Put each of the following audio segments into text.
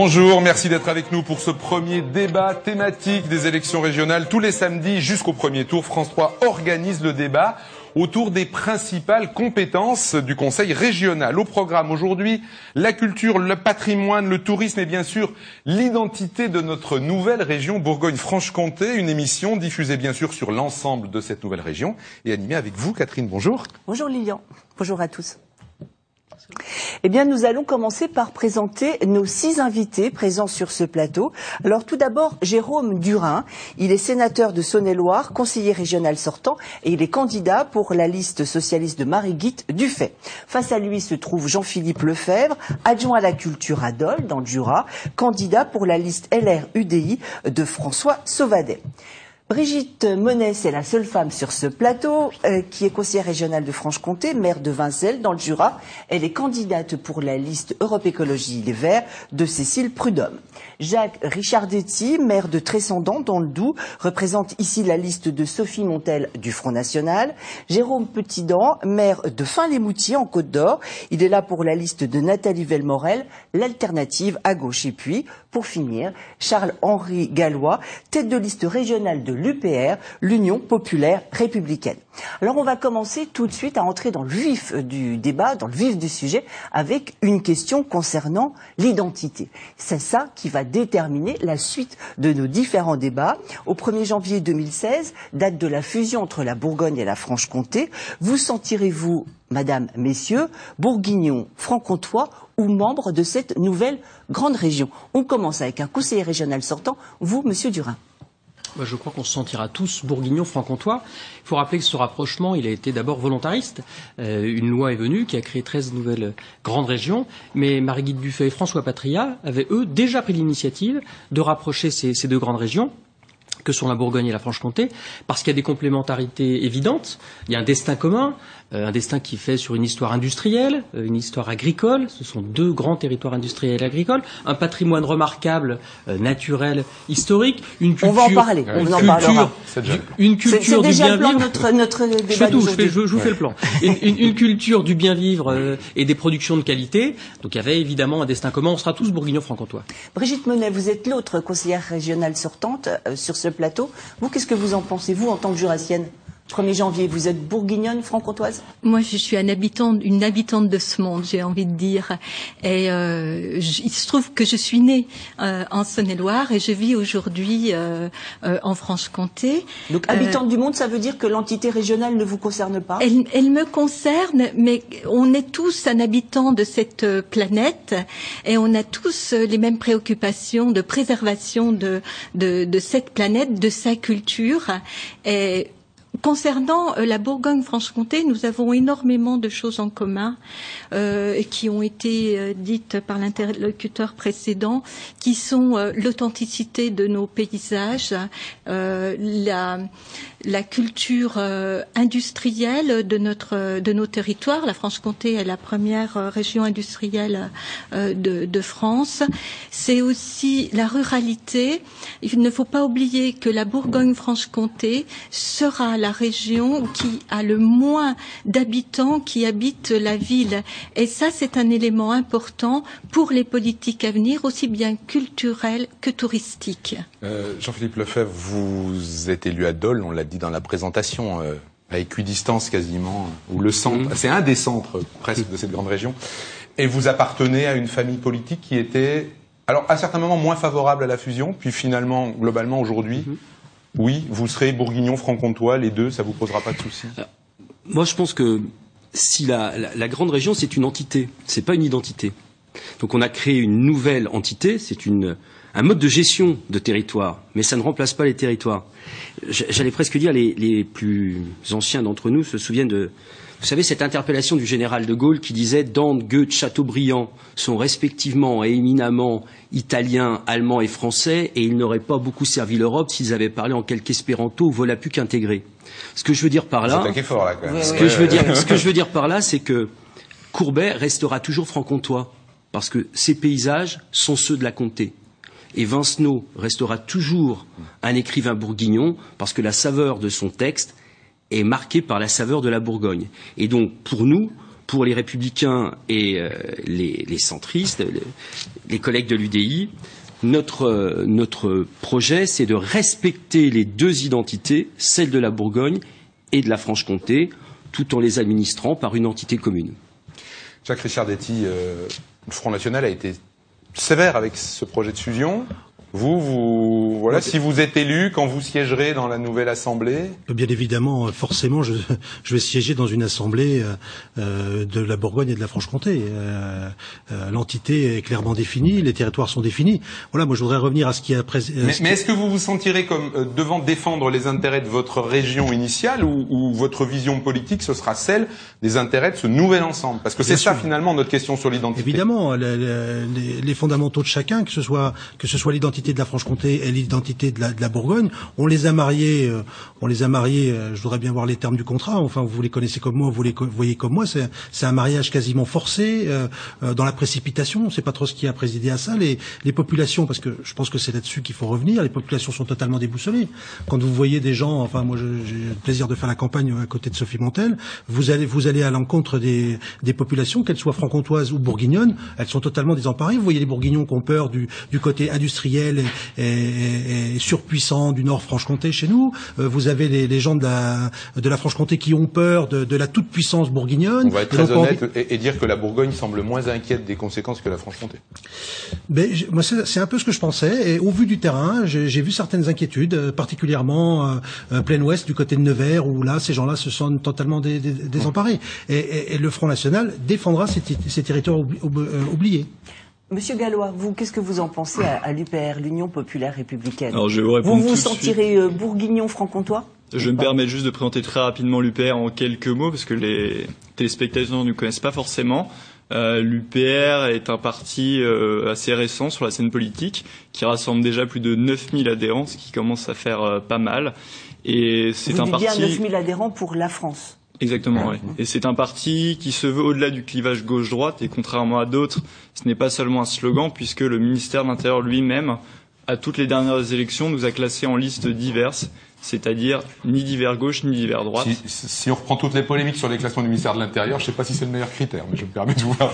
Bonjour, merci d'être avec nous pour ce premier débat thématique des élections régionales. Tous les samedis jusqu'au premier tour, France 3 organise le débat autour des principales compétences du Conseil régional. Au programme aujourd'hui, la culture, le patrimoine, le tourisme et bien sûr l'identité de notre nouvelle région Bourgogne-Franche-Comté. Une émission diffusée bien sûr sur l'ensemble de cette nouvelle région et animée avec vous, Catherine. Bonjour. Bonjour Lilian. Bonjour à tous. Eh bien, nous allons commencer par présenter nos six invités présents sur ce plateau. Alors, tout d'abord, Jérôme Durin. Il est sénateur de Saône-et-Loire, conseiller régional sortant, et il est candidat pour la liste socialiste de Marie-Guite Dufay. Face à lui se trouve Jean-Philippe Lefebvre, adjoint à la culture à Dole, dans le Jura, candidat pour la liste LR-UDI de François Sauvadet. Brigitte Monet, c'est la seule femme sur ce plateau euh, qui est conseillère régionale de Franche-Comté, maire de Vincelles dans le Jura. Elle est candidate pour la liste Europe Écologie Les Verts de Cécile Prudhomme. Jacques Richardetti, maire de Tressandant dans le Doubs, représente ici la liste de Sophie Montel du Front National. Jérôme Petitdan, maire de Fin-les-Moutiers en Côte d'Or. Il est là pour la liste de Nathalie Velmorel, l'alternative à gauche. Et puis, pour finir, Charles-Henri Gallois, tête de liste régionale de l'UPR, l'Union populaire républicaine. Alors on va commencer tout de suite à entrer dans le vif du débat, dans le vif du sujet, avec une question concernant l'identité. C'est ça qui va déterminer la suite de nos différents débats. Au 1er janvier 2016, date de la fusion entre la Bourgogne et la Franche-Comté, vous sentirez-vous, Madame, Messieurs, bourguignon, franc-comtois ou membre de cette nouvelle grande région? On commence avec un conseiller régional sortant, vous, Monsieur Durin je crois qu'on se sentira tous bourguignons franc-comtois. Il faut rappeler que ce rapprochement, il a été d'abord volontariste. Euh, une loi est venue qui a créé 13 nouvelles grandes régions, mais Marie-Guide Buffet et François Patria avaient, eux, déjà pris l'initiative de rapprocher ces, ces deux grandes régions que sont la Bourgogne et la Franche-Comté, parce qu'il y a des complémentarités évidentes, il y a un destin commun, un destin qui fait sur une histoire industrielle, euh, une histoire agricole. Ce sont deux grands territoires industriels et agricoles, un patrimoine remarquable, euh, naturel, historique, une culture. On va en parler. on en parlera. Une culture du bien vivre. Notre, notre débat je fais tout. Je, fais, je, vous fais le plan. Une, une, une culture du bien vivre et des productions de qualité. Donc il y avait évidemment un destin commun. On sera tous bourguignons franc-comtois. Brigitte Monet, vous êtes l'autre conseillère régionale sortante sur ce plateau. Vous, qu'est-ce que vous en pensez, vous, en tant que jurassienne? 1er janvier, vous êtes bourguignonne, franc-comtoise? Moi, je suis un habitant, une habitante de ce monde, j'ai envie de dire. Et euh, il se trouve que je suis née euh, en Saône-et-Loire et je vis aujourd'hui euh, euh en Franche-Comté. Donc, habitante du monde, ça veut dire que l'entité régionale ne vous concerne pas? Elle, elle, me concerne, mais on est tous un habitant de cette planète et on a tous les mêmes préoccupations de préservation de, de, de cette planète, de sa culture. Et Concernant euh, la Bourgogne-Franche-Comté, nous avons énormément de choses en commun euh, qui ont été euh, dites par l'interlocuteur précédent, qui sont l'authenticité de nos paysages, la, culture industrielle de, notre, de nos territoires. La Franche-Comté est la première région industrielle de, de, France. C'est aussi la ruralité. Il ne faut pas oublier que la Bourgogne-Franche-Comté sera la région qui a le moins d'habitants qui habitent la ville. Et ça, c'est un élément important pour les politiques à venir, aussi bien culturelles que touristiques. Euh, Jean-Philippe Lefebvre, vous êtes élu à Dole, on l'a dit dans la présentation, euh, à équidistance quasiment, ou le centre, mmh. c'est un des centres presque de cette grande région. Et vous appartenez à une famille politique qui était, alors à certains moments moins favorable à la fusion, puis finalement, globalement aujourd'hui, mmh oui, vous serez bourguignon, franc-comtois, les deux, ça vous posera pas de soucis? Euh, Moi, je pense que si la, grande région, c'est une entité, c'est pas une identité. Donc on a créé une nouvelle entité, c'est un mode de gestion de territoire, mais ça ne remplace pas les territoires. J'allais presque dire les plus anciens d'entre nous se souviennent de, vous savez, cette interpellation du général de Gaulle qui disait Dante, Goethe, Chateaubriand sont respectivement et éminemment italiens, allemands et français, et ils n'auraient pas beaucoup servi l'Europe s'ils avaient parlé en quelque espéranto ou volapuc intégré. Ce que je veux dire par là, fort, là quand même. ce, que je veux dire, ce que je veux dire par là, c'est que Courbet restera toujours franc-comtois, parce que ses paysages sont ceux de la comté. Et Vincenot restera toujours un écrivain bourguignon, parce que la saveur de son texte est marqué par la saveur de la Bourgogne. Et donc, pour nous, pour les républicains et les, les, centristes, les, collègues de l'UDI, notre, notre projet, c'est de respecter les deux identités, celle de la Bourgogne et de la Franche-Comté, tout en les administrant par une entité commune. Jacques Richardetti, euh, le Front National a été sévère avec ce projet de fusion. Vous, vous, voilà, si vous êtes élu, quand vous siégerez dans la nouvelle assemblée Bien évidemment, forcément, je, je vais siéger dans une assemblée euh, euh de la Bourgogne et de la Franche-Comté. Euh, euh, L'entité est clairement définie, les territoires sont définis. Voilà, moi je voudrais revenir à ce qui a précédé. Mais, mais est-ce que vous vous sentirez comme euh, devant défendre les intérêts de votre région initiale ou, ou, votre vision politique ce sera celle des intérêts de ce nouvel ensemble? Parce que c'est ça finalement notre question sur l'identité. Évidemment, les, les, les, fondamentaux de chacun, que ce soit que ce soit l'identité l'identité de la Franche-Comté et l'identité de la, Bourgogne. On les a mariés, euh, on les a mariés. Euh, je voudrais bien voir les termes du contrat. Enfin, vous les connaissez comme moi, vous les voyez comme moi. C'est un mariage quasiment forcé euh, dans la précipitation. On ne sait pas trop ce qui a présidé à ça. Les, les populations, parce que je pense que c'est là-dessus qu'il faut revenir. Les populations sont totalement déboussolées. Quand vous voyez des gens, enfin, moi, j'ai le plaisir de faire la campagne à côté de Sophie Montel. Vous allez, vous allez à l'encontre des, des populations, qu'elles soient franc-comtoises ou bourguignonnes, elles sont totalement désemparées. Vous voyez les bourguignons qui ont peur du, du côté industriel est, surpuissant du Nord Franche-Comté chez nous. Euh, vous avez les, gens de la, de la Franche-Comté qui ont peur de, la toute-puissance bourguignonne. On va être très honnête et, dire que la Bourgogne semble moins inquiète des conséquences que la Franche-Comté. Ben, moi, c'est un peu ce que je pensais. Et au vu du terrain, j'ai vu certaines inquiétudes, euh, particulièrement euh, euh, plein ouest du côté de Nevers, où là, ces gens-là se sont totalement désemparés. Et, le Front National défendra ces, ces territoires oubliés. Monsieur Gallois, vous, qu'est-ce que vous en pensez à, l'UPR, l'Union populaire républicaine Alors, je vous Vous vous sentirez euh, bourguignon franc-comtois? Je me permets juste de présenter très rapidement l'UPR en quelques mots, parce que les téléspectateurs ne connaissent pas forcément. Euh, L'UPR est un parti euh, assez récent sur la scène politique, qui rassemble déjà plus de 9000 adhérents, ce qui commence à faire pas mal. Et c'est un parti... bien 9000 adhérents pour la France Exactement, oui. Et c'est un parti qui se veut au-delà du clivage gauche-droite, et contrairement à d'autres, ce n'est pas seulement un slogan, puisque le ministère de l'Intérieur lui-même, à toutes les dernières élections, nous a classés en listes diverses, c'est-à-dire ni d'hiver gauche ni d'hiver droite. Si, si, on reprend toutes les polémiques sur les classements du ministère de l'Intérieur, je ne sais pas si c'est le meilleur critère, mais je me permets de vous voir.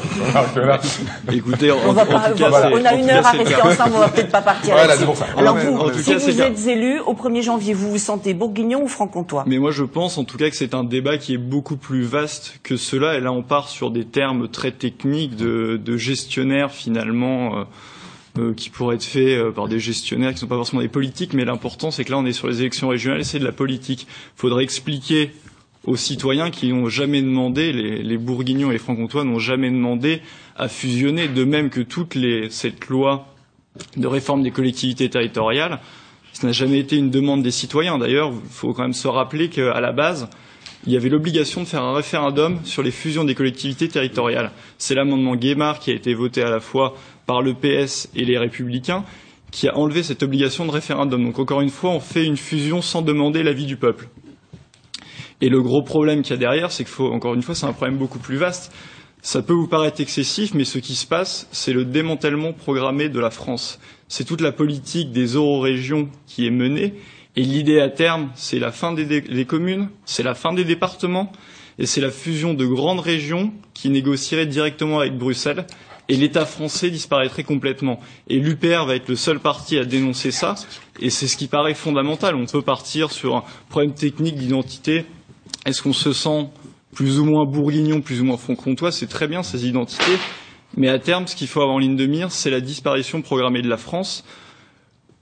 Écoutez, on, va pas, tout cas, on a une heure à rester ensemble, on va peut-être pas partir voilà, pour ça. Alors vous, si vous êtes élu au 1er janvier, vous vous sentez bourguignon ou franc-comtois? Mais moi, je pense en tout cas que c'est un débat qui est beaucoup plus vaste que cela. Et là, on part sur des termes très techniques de, de gestionnaire finalement. Euh, euh, qui pourrait être fait euh, par des gestionnaires qui ne sont pas forcément des politiques, mais l'important c'est que là on est sur les élections régionales c'est de la politique. Il faudrait expliquer aux citoyens qui n'ont jamais demandé, les, les bourguignons et les franc-comtois n'ont jamais demandé à fusionner, de même que toute les, cette loi de réforme des collectivités territoriales, ce n'a jamais été une demande des citoyens. D'ailleurs, il faut quand même se rappeler qu'à la base, il y avait l'obligation de faire un référendum sur les fusions des collectivités territoriales. C'est l'amendement Guémard qui a été voté à la fois par le PS et les Républicains qui a enlevé cette obligation de référendum. Donc encore une fois, on fait une fusion sans demander l'avis du peuple. Et le gros problème qu'il y a derrière, c'est qu'il faut, encore une fois, c'est un problème beaucoup plus vaste. Ça peut vous paraître excessif, mais ce qui se passe, c'est le démantèlement programmé de la France. C'est toute la politique des euro-régions qui est menée. Et l'idée à terme, c'est la fin des, des communes, c'est la fin des départements, et c'est la fusion de grandes régions qui négocieraient directement avec Bruxelles et l'État français disparaîtrait complètement. Et l'UPR va être le seul parti à dénoncer ça, et c'est ce qui paraît fondamental. On peut partir sur un problème technique d'identité. Est-ce qu'on se sent plus ou moins bourguignon, plus ou moins franc-comtois? C'est très bien ces identités, mais à terme, ce qu'il faut avoir en ligne de mire, c'est la disparition programmée de la France.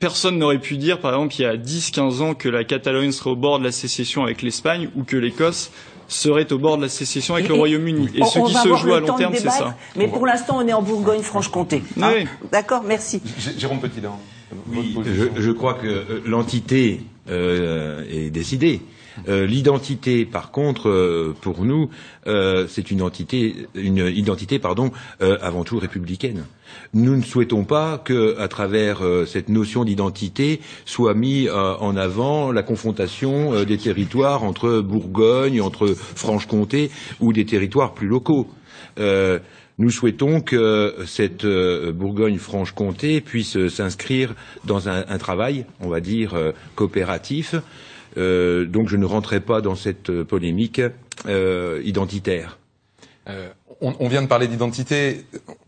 Personne n'aurait pu dire, par exemple, il y a 10-15 ans que la Catalogne serait au bord de la sécession avec l'Espagne ou que l'Écosse serait au bord de la sécession avec le Royaume-Uni. Et, ce qui se joue à long terme, c'est ça. Mais pour l'instant, on est en Bourgogne-Franche-Comté. Hein D'accord, merci. Jérôme Petitdent. Oui, je, je, crois que euh, l'entité euh, est décidée. Euh, l'identité, par contre, euh, pour nous, euh, c'est une, une identité, pardon, avant tout républicaine. Nous ne souhaitons pas que, à travers cette notion d'identité, soit mis en avant la confrontation des territoires entre Bourgogne, entre Franche-Comté ou des territoires plus locaux. Nous souhaitons que cette Bourgogne-Franche-Comté puisse s'inscrire dans un, un, travail, on va dire, coopératif, euh, donc je ne rentrerai pas dans cette polémique euh, identitaire. Euh, on, vient de parler d'identité.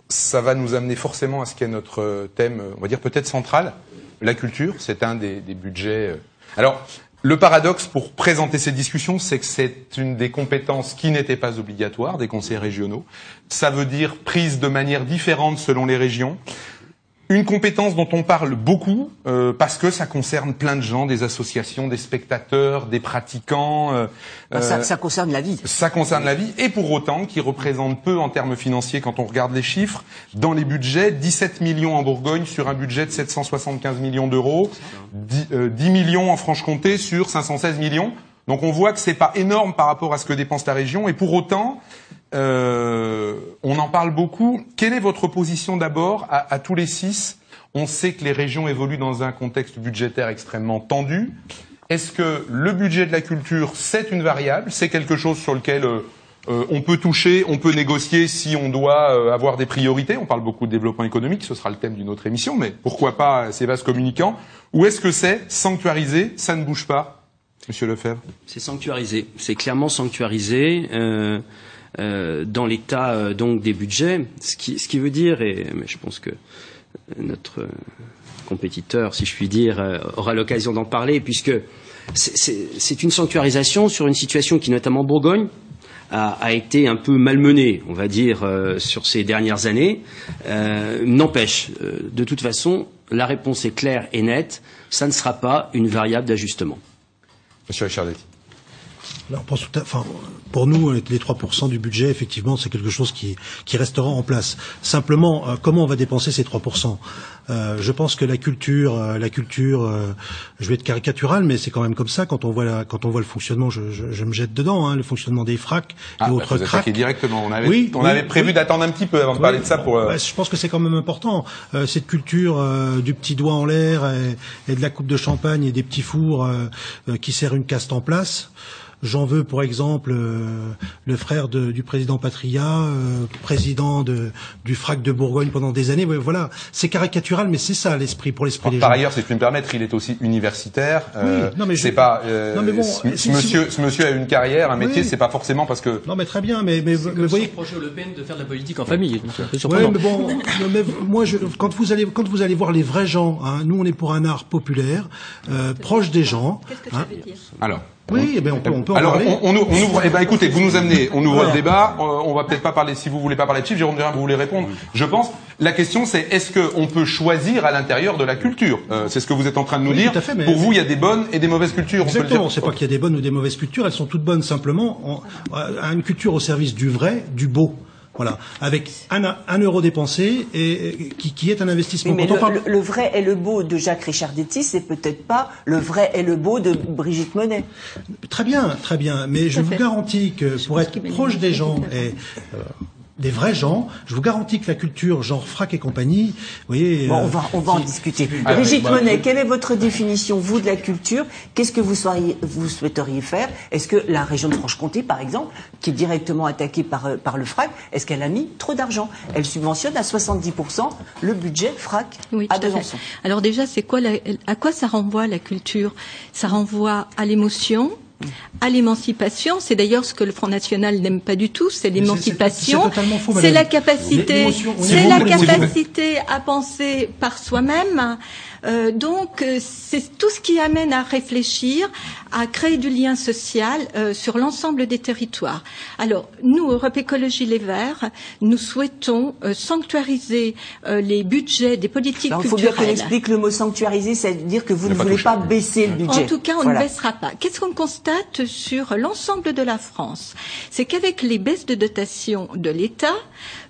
Ça va nous amener forcément à ce qui est notre thème, on va dire peut-être central, la culture. C'est un des, des budgets. Euh. Alors, le paradoxe pour présenter ces discussions, c'est que c'est une des compétences qui n'étaient pas obligatoires des conseils régionaux. Ça veut dire prise de manière différente selon les régions. Une compétence dont on parle beaucoup euh, parce que ça concerne plein de gens, des associations, des spectateurs, des pratiquants. Euh, bah, ça, ça, concerne la vie. Ça concerne la vie et pour autant qui représente peu en termes financiers quand on regarde les chiffres. Dans les budgets, 17 millions en Bourgogne sur un budget de 775 millions d'euros, 10, euh, 10 millions en Franche-Comté sur 516 millions. Donc on voit que c'est pas énorme par rapport à ce que dépense la région et pour autant euh, on en parle beaucoup. Quelle est votre position d'abord à, tous les six? On sait que les régions évoluent dans un contexte budgétaire extrêmement tendu. Est-ce que le budget de la culture, c'est une variable? C'est quelque chose sur lequel euh, euh, on peut toucher, on peut négocier si on doit avoir des priorités? On parle beaucoup de développement économique, ce sera le thème d'une autre émission, mais pourquoi pas ces vases communicants Ou est-ce que c'est sanctuarisé, ça ne bouge pas Monsieur Lefebvre? C'est sanctuarisé, c'est clairement sanctuarisé. Euh, dans l'état euh, donc des budgets, ce qui, veut dire, et je pense que notre compétiteur, si je puis dire, euh, aura l'occasion d'en parler, puisque c'est une sanctuarisation sur une situation qui, notamment en Bourgogne, a, été un peu malmenée, on va dire, euh, sur ces dernières années. Euh, N'empêche, de toute façon, la réponse est claire et nette, ça ne sera pas une variable d'ajustement. Monsieur Richardetti. Alors pour, enfin, pour nous, les 3% du budget, effectivement, c'est quelque chose qui, qui, restera en place. Simplement, euh, comment on va dépenser ces 3% euh, Je pense que la culture, euh, la culture, euh, je vais être caricatural, mais c'est quand même comme ça. Quand on voit, la, quand on voit le fonctionnement, je, je, je me jette dedans, hein, le fonctionnement des fracs ah, et bah, autres cracks. directement. On avait, oui, on oui, avait prévu oui. d'attendre un petit peu avant de parler de ça pour. bah, je pense que c'est quand même important. Euh, cette culture euh, du petit doigt en l'air et, et, de la coupe de champagne et des petits fours qui sert une caste en place. J'en veux pour exemple euh, le frère de, du président Patria, euh, président de, du FRAC de Bourgogne pendant des années. Voilà, c'est caricatural, mais c'est ça l'esprit pour l'esprit des Par gens. ailleurs, si je puis me permettre, il est aussi universitaire. Euh, Oui, non, mais je- c'est pas. euh, Non, mais bon, ce, si- ce monsieur, si- ce monsieur a une carrière, un métier. Oui. C'est pas forcément parce que. Non, mais très bien, mais, mais, comme voyez, reprocher au Le Pen de faire de la politique en famille. surprenant. mais bon, non, mais moi, je, quand vous allez, quand vous allez voir les vrais gens, hein, nous, on est pour un art populaire, euh, proche des gens. Qu'est-ce que ça hein. veut dire Alors. Oui, eh ben, on peut, on peut en Alors, parler. on, on, on ouvre. Eh ben, écoutez, vous nous amenez. On ouvre Voilà. le débat. Euh, on va peut-être pas parler. Si vous voulez pas parler de chiffres, Jérôme Durin, vous voulez répondre. Je pense. La question, c'est est-ce qu'on peut choisir à l'intérieur de la culture? Euh, C'est ce que vous êtes en train de nous Oui, dire. tout à fait, mais- Pour vous, il y a des bonnes et des mauvaises cultures. on Exactement, c'est pas qu'il y a des bonnes ou des mauvaises cultures, elles sont toutes bonnes simplement en, à une culture au service du vrai, du beau. Voilà, avec un, un euro dépensé et, et qui, qui est un investissement. Oui, mais le, parle- le- le vrai et le beau de Jacques Richardetti, c'est peut-être pas le vrai et le beau de Brigitte Monet. Très bien, très bien, mais je vous fait. garantis que pour être proche des gens et euh, des vrais gens, je vous garantis que la culture genre frac et compagnie, vous voyez. Bon, on va, on va en discuter. Ah, Brigitte bah, Monet, quelle est votre définition, vous, de la culture? Qu'est-ce que vous, soyez, vous souhaiteriez faire? Est-ce que la région de Franche-Comté, par exemple, qui est directement attaquée par, euh, par le FRAC, est-ce qu'elle a mis trop d'argent? Elle subventionne à 70% le budget FRAC Oui, à tout à fait. Besançon. Alors déjà, c'est quoi la- à quoi ça renvoie la culture? Ça renvoie à l'émotion, à l'émancipation. C'est d'ailleurs ce que le Front National n'aime pas du tout, c'est l'émancipation. c'est- la c'est capacité à penser par soi-même. Euh, donc, euh, c'est tout ce qui amène à réfléchir, à créer du lien social euh, sur l'ensemble des territoires. Alors, nous, Europe Écologie Les Verts, nous souhaitons euh, sanctuariser euh, les budgets des politiques Alors, il faut bien culturelles. qu'on explique le mot sanctuariser, c'est-à-dire que vous Ne ne pas voulez toucher. pas baisser le budget. En tout cas, on Voilà. ne baissera pas. Qu'est-ce qu'on constate sur l'ensemble de la France? C'est qu'avec les baisses de dotation de l'État,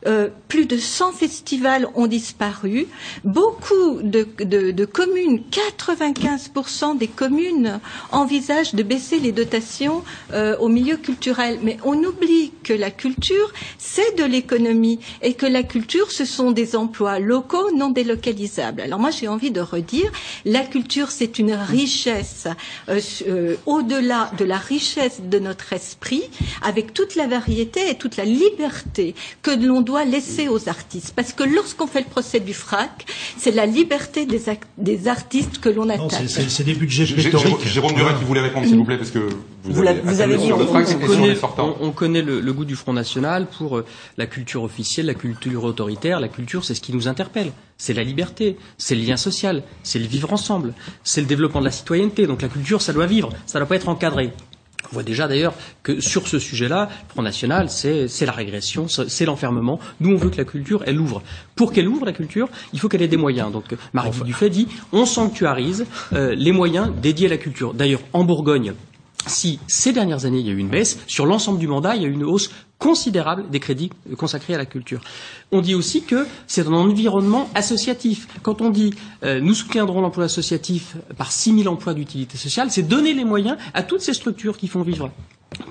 euh, plus de 100 festivals ont disparu. Beaucoup de, communes, 95% des communes envisagent de baisser les dotations euh, au milieu culturel. Mais on oublie que la culture, c'est de l'économie et que la culture, ce sont des emplois locaux non délocalisables. Alors moi, j'ai envie de redire, la culture, c'est une richesse euh, au-delà de la richesse de notre esprit, avec toute la variété et toute la liberté que l'on doit doit laisser aux artistes. Parce que lorsqu'on fait le procès du frac, c'est la liberté des, des artistes que l'on attaque. C'est des budgets pléthoriques. Jérôme Duret qui voulait répondre, s'il vous plaît, parce que vous, vous avez, vous avez dit, on, connaît, on, connaît le, le, goût du Front National pour euh, la culture officielle, la culture autoritaire. La culture, c'est ce qui nous interpelle. C'est la liberté, c'est le lien social, c'est le vivre ensemble, c'est le développement de la citoyenneté. Donc la culture, ça doit vivre, ça doit pas être encadré. On voit déjà d'ailleurs que sur ce sujet-là, le Front National, c'est la régression, c'est l'enfermement. Nous, on veut que la culture, elle ouvre. Pour qu'elle ouvre, la culture, il faut qu'elle ait des moyens. Donc, Marie Dufay dit, on sanctuarise euh, les moyens dédiés à la culture. D'ailleurs, en Bourgogne, si ces dernières années il y a eu une baisse, sur l'ensemble du mandat, il y a eu une hausse considérable des crédits consacrés à la culture. On dit aussi que c'est un environnement associatif. Quand on dit euh, nous soutiendrons l'emploi associatif par 6 000 emplois d'utilité sociale, c'est donner les moyens à toutes ces structures qui font vivre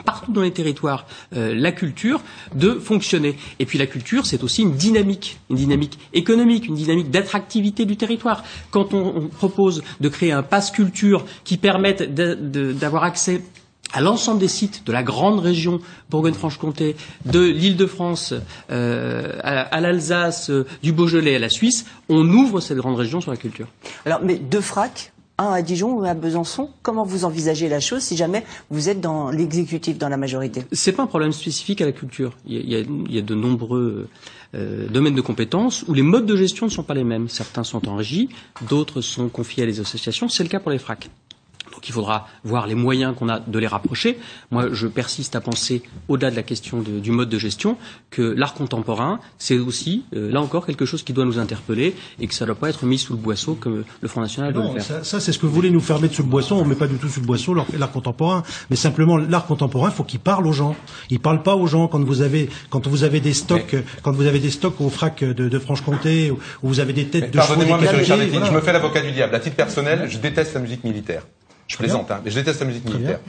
partout dans les territoires euh, la culture de fonctionner. Et puis la culture, c'est aussi une dynamique, une dynamique économique, une dynamique d'attractivité du territoire. Quand on, propose de créer un pass culture qui permette d'avoir accès à l'ensemble des sites de la grande région Bourgogne-Franche-Comté, de l'Île-de-France euh, à, à l'Alsace, euh, du Beaujolais à la Suisse, on ouvre cette grande région sur la culture. Alors, mais deux fracs un à Dijon ou à Besançon. Comment vous envisagez la chose si jamais vous êtes dans l'exécutif, dans la majorité? C'est pas un problème spécifique à la culture. Il y a, il y a de nombreux euh, domaines de compétences où les modes de gestion ne sont pas les mêmes. Certains sont en régie, d'autres sont confiés à des associations. C'est le cas pour les FRAC. Donc il faudra voir les moyens qu'on a de les rapprocher. Moi, je persiste à penser, au-delà de la question de, du mode de gestion, que l'art contemporain, c'est aussi, euh, là encore, quelque chose qui doit nous interpeller et que ça ne doit pas être mis sous le boisseau comme le Front National non, veut le faire. Ça, ça c'est ce que vous voulez nous faire mettre sous le boisseau. On ne met pas du tout sous le boisseau l'art contemporain. Mais simplement, l'art contemporain, il faut qu'il parle aux gens. Il ne parle pas aux gens quand vous avez, quand vous avez des stocks, Mais... quand vous avez des stocks au frac de, de Franche-Comté, où vous avez des têtes Mais de Pardonnez-moi, monsieur Richard voilà. je me fais l'avocat du diable. À titre personnel, je déteste la musique militaire. Je plaisante, hein, mais je déteste la musique militaire.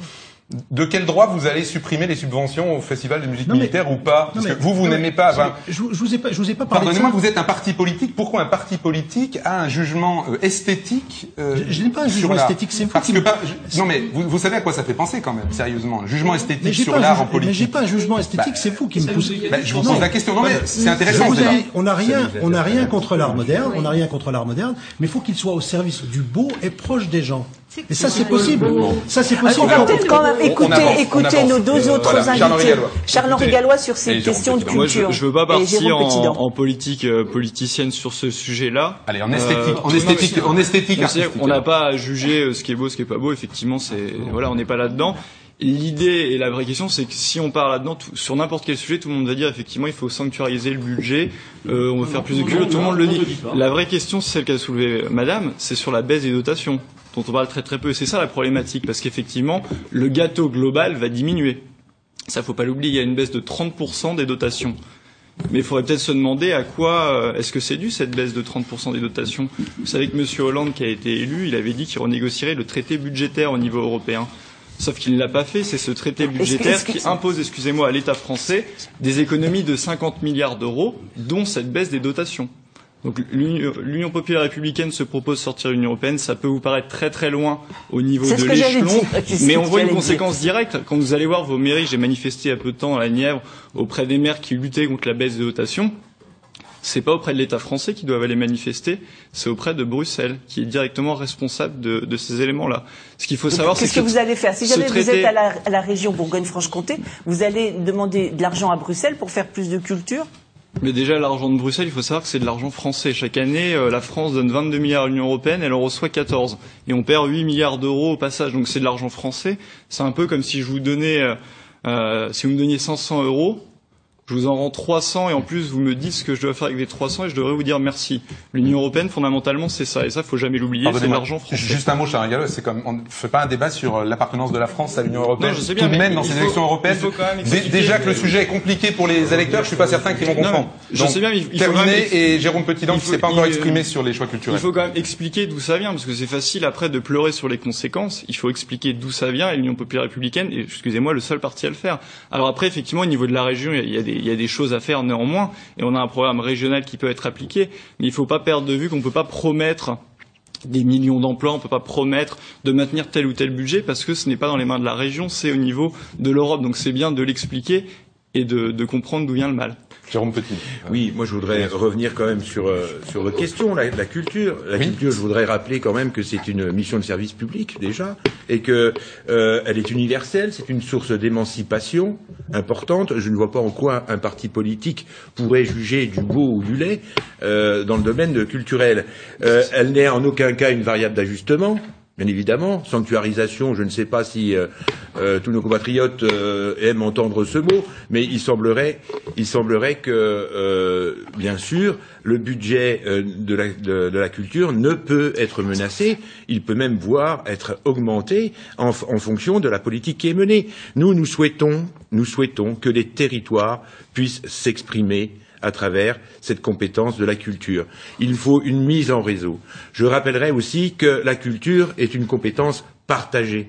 De quel droit vous allez supprimer les subventions au festival de musique non, militaire mais, ou pas? Parce que vous, vous n'aimez pas. Enfin, je, je vous ai pas, je vous ai pas parlé. Pardonnez-moi, vous êtes un parti politique. Pourquoi un parti politique a un jugement euh, esthétique euh, Je, je n'ai pas un jugement esthétique, c'est Parce que pas, je, non, mais vous, vous, savez à quoi ça fait penser quand même, sérieusement, un jugement esthétique sur l'art en politique. Mais j'ai pas un jugement esthétique, bah, c'est vous qui me poussez. Bah, je vous pose la question. Non, mais c'est intéressant. Vous avez, on n'a rien, on n'a rien contre l'art moderne, on n'a rien contre l'art moderne, mais il faut qu'il soit au service du beau et proche des gens. Et ça, c'est possible. Ça, c'est possible. On va peut-être quand même écouter, écouter nos deux autres voilà, invités. Charles-Henri Gallois sur ces questions de culture. Moi, je, je veux pas partir en, en, politique euh, politicienne sur ce sujet-là. Allez, en esthétique, euh, en esthétique, en esthétique. On n'a pas à juger euh, ce qui est beau, ce qui est pas beau. Effectivement, c'est voilà, on n'est pas là-dedans. L'idée et la vraie question, c'est que si on parle là-dedans, sur n'importe quel sujet, tout le monde va dire effectivement, il faut sanctuariser le budget, euh, on veut faire plus de culture, tout le monde le dit. La vraie question, c'est celle qu'a soulevée Madame, c'est sur la baisse des dotations, dont on parle très très peu. C'est ça la problématique, parce qu'effectivement, le gâteau global va diminuer. Ça, faut pas l'oublier, il y a une baisse de 30% des dotations. Mais il faudrait peut-être se demander à quoi euh, est-ce que c'est dû cette baisse de 30% des dotations? Vous savez que M. Hollande, qui a été élu, il avait dit qu'il renégocierait le traité budgétaire au niveau européen. Sauf qu'il ne l'a pas fait, c'est ce traité budgétaire qui impose, excusez-moi, à l'État français des économies de 50 milliards d'euros, dont cette baisse des dotations. Donc l'Union populaire républicaine se propose de sortir de l'Union européenne, ça peut vous paraître très très loin au niveau de l'échelon, mais on voit une conséquence directe. Quand vous allez voir vos mairies, j'ai manifesté il y a peu de temps à la Nièvre auprès des maires qui luttaient contre la baisse des dotations, c'est pas auprès de l'État français qui doivent aller manifester, c'est auprès de Bruxelles qui est directement responsable de, de ces éléments-là. Ce qu'il faut Donc, savoir, c'est qu'est-ce que, vous allez faire? Si jamais traité... vous êtes à la, à la région Bourgogne-Franche-Comté, vous allez demander de l'argent à Bruxelles pour faire plus de culture? Mais déjà, l'argent de Bruxelles, il faut savoir que c'est de l'argent français. Chaque année, euh, la France donne 22 milliards à l'Union européenne, elle en reçoit 14. Et on perd 8 milliards d'euros au passage. Donc c'est de l'argent français. C'est un peu comme si je vous donnais, euh, euh, si vous me donniez 500 euros, je vous en rends 300 et en plus vous me dites ce que je dois faire avec les 300 et je devrais vous dire merci. L'Union européenne, fondamentalement, c'est ça. Et ça, faut jamais l'oublier, c'est l'argent français. Juste un mot, Charles Gallo, c'est comme, on ne fait pas un débat sur l'appartenance de la France à l'Union européenne. Non, je sais bien, Tout de même, mais dans ces élections européennes, déjà que le sujet est compliqué pour les électeurs, je suis pas certain qu'ils vont comprendre. Non, je sais bien, mais il faut terminé, même... et Jérôme Petitdent qui s'est pas encore exprimé sur les choix culturels. Il faut quand même expliquer d'où ça vient, parce que c'est facile après de pleurer sur les conséquences. Il faut expliquer d'où ça vient, et l'Union populaire républicaine est, excusez-moi, le seul parti à le faire. Alors après, effectivement, au niveau de la région, il y a des, il y a des choses à faire néanmoins, et on a un programme régional qui peut être appliqué, mais il ne faut pas perdre de vue qu'on ne peut pas promettre des millions d'emplois, on ne peut pas promettre de maintenir tel ou tel budget parce que ce n'est pas dans les mains de la région, c'est au niveau de l'Europe. Donc c'est bien de l'expliquer et de, de comprendre d'où vient le mal. Jérôme Petit. Oui, moi je voudrais revenir quand même sur euh, sur votre question, la, la culture. La Oui. culture, je voudrais rappeler quand même que c'est une mission de service public déjà, et que euh, elle est universelle, c'est une source d'émancipation importante. Je ne vois pas en quoi un parti politique pourrait juger du beau ou du laid euh, dans le domaine culturel. Euh, elle n'est en aucun cas une variable d'ajustement. Bien évidemment, sanctuarisation, je ne sais pas si euh, euh, tous nos compatriotes euh, aiment entendre ce mot, mais il semblerait, il semblerait que, bien sûr, le budget de, la, culture ne peut être menacé, il peut même voir être augmenté en, en fonction de la politique qui est menée. Nous, nous souhaitons, nous souhaitons que les territoires puissent s'exprimer à travers cette compétence de la culture. Il faut une mise en réseau. Je rappellerai aussi que la culture est une compétence partagée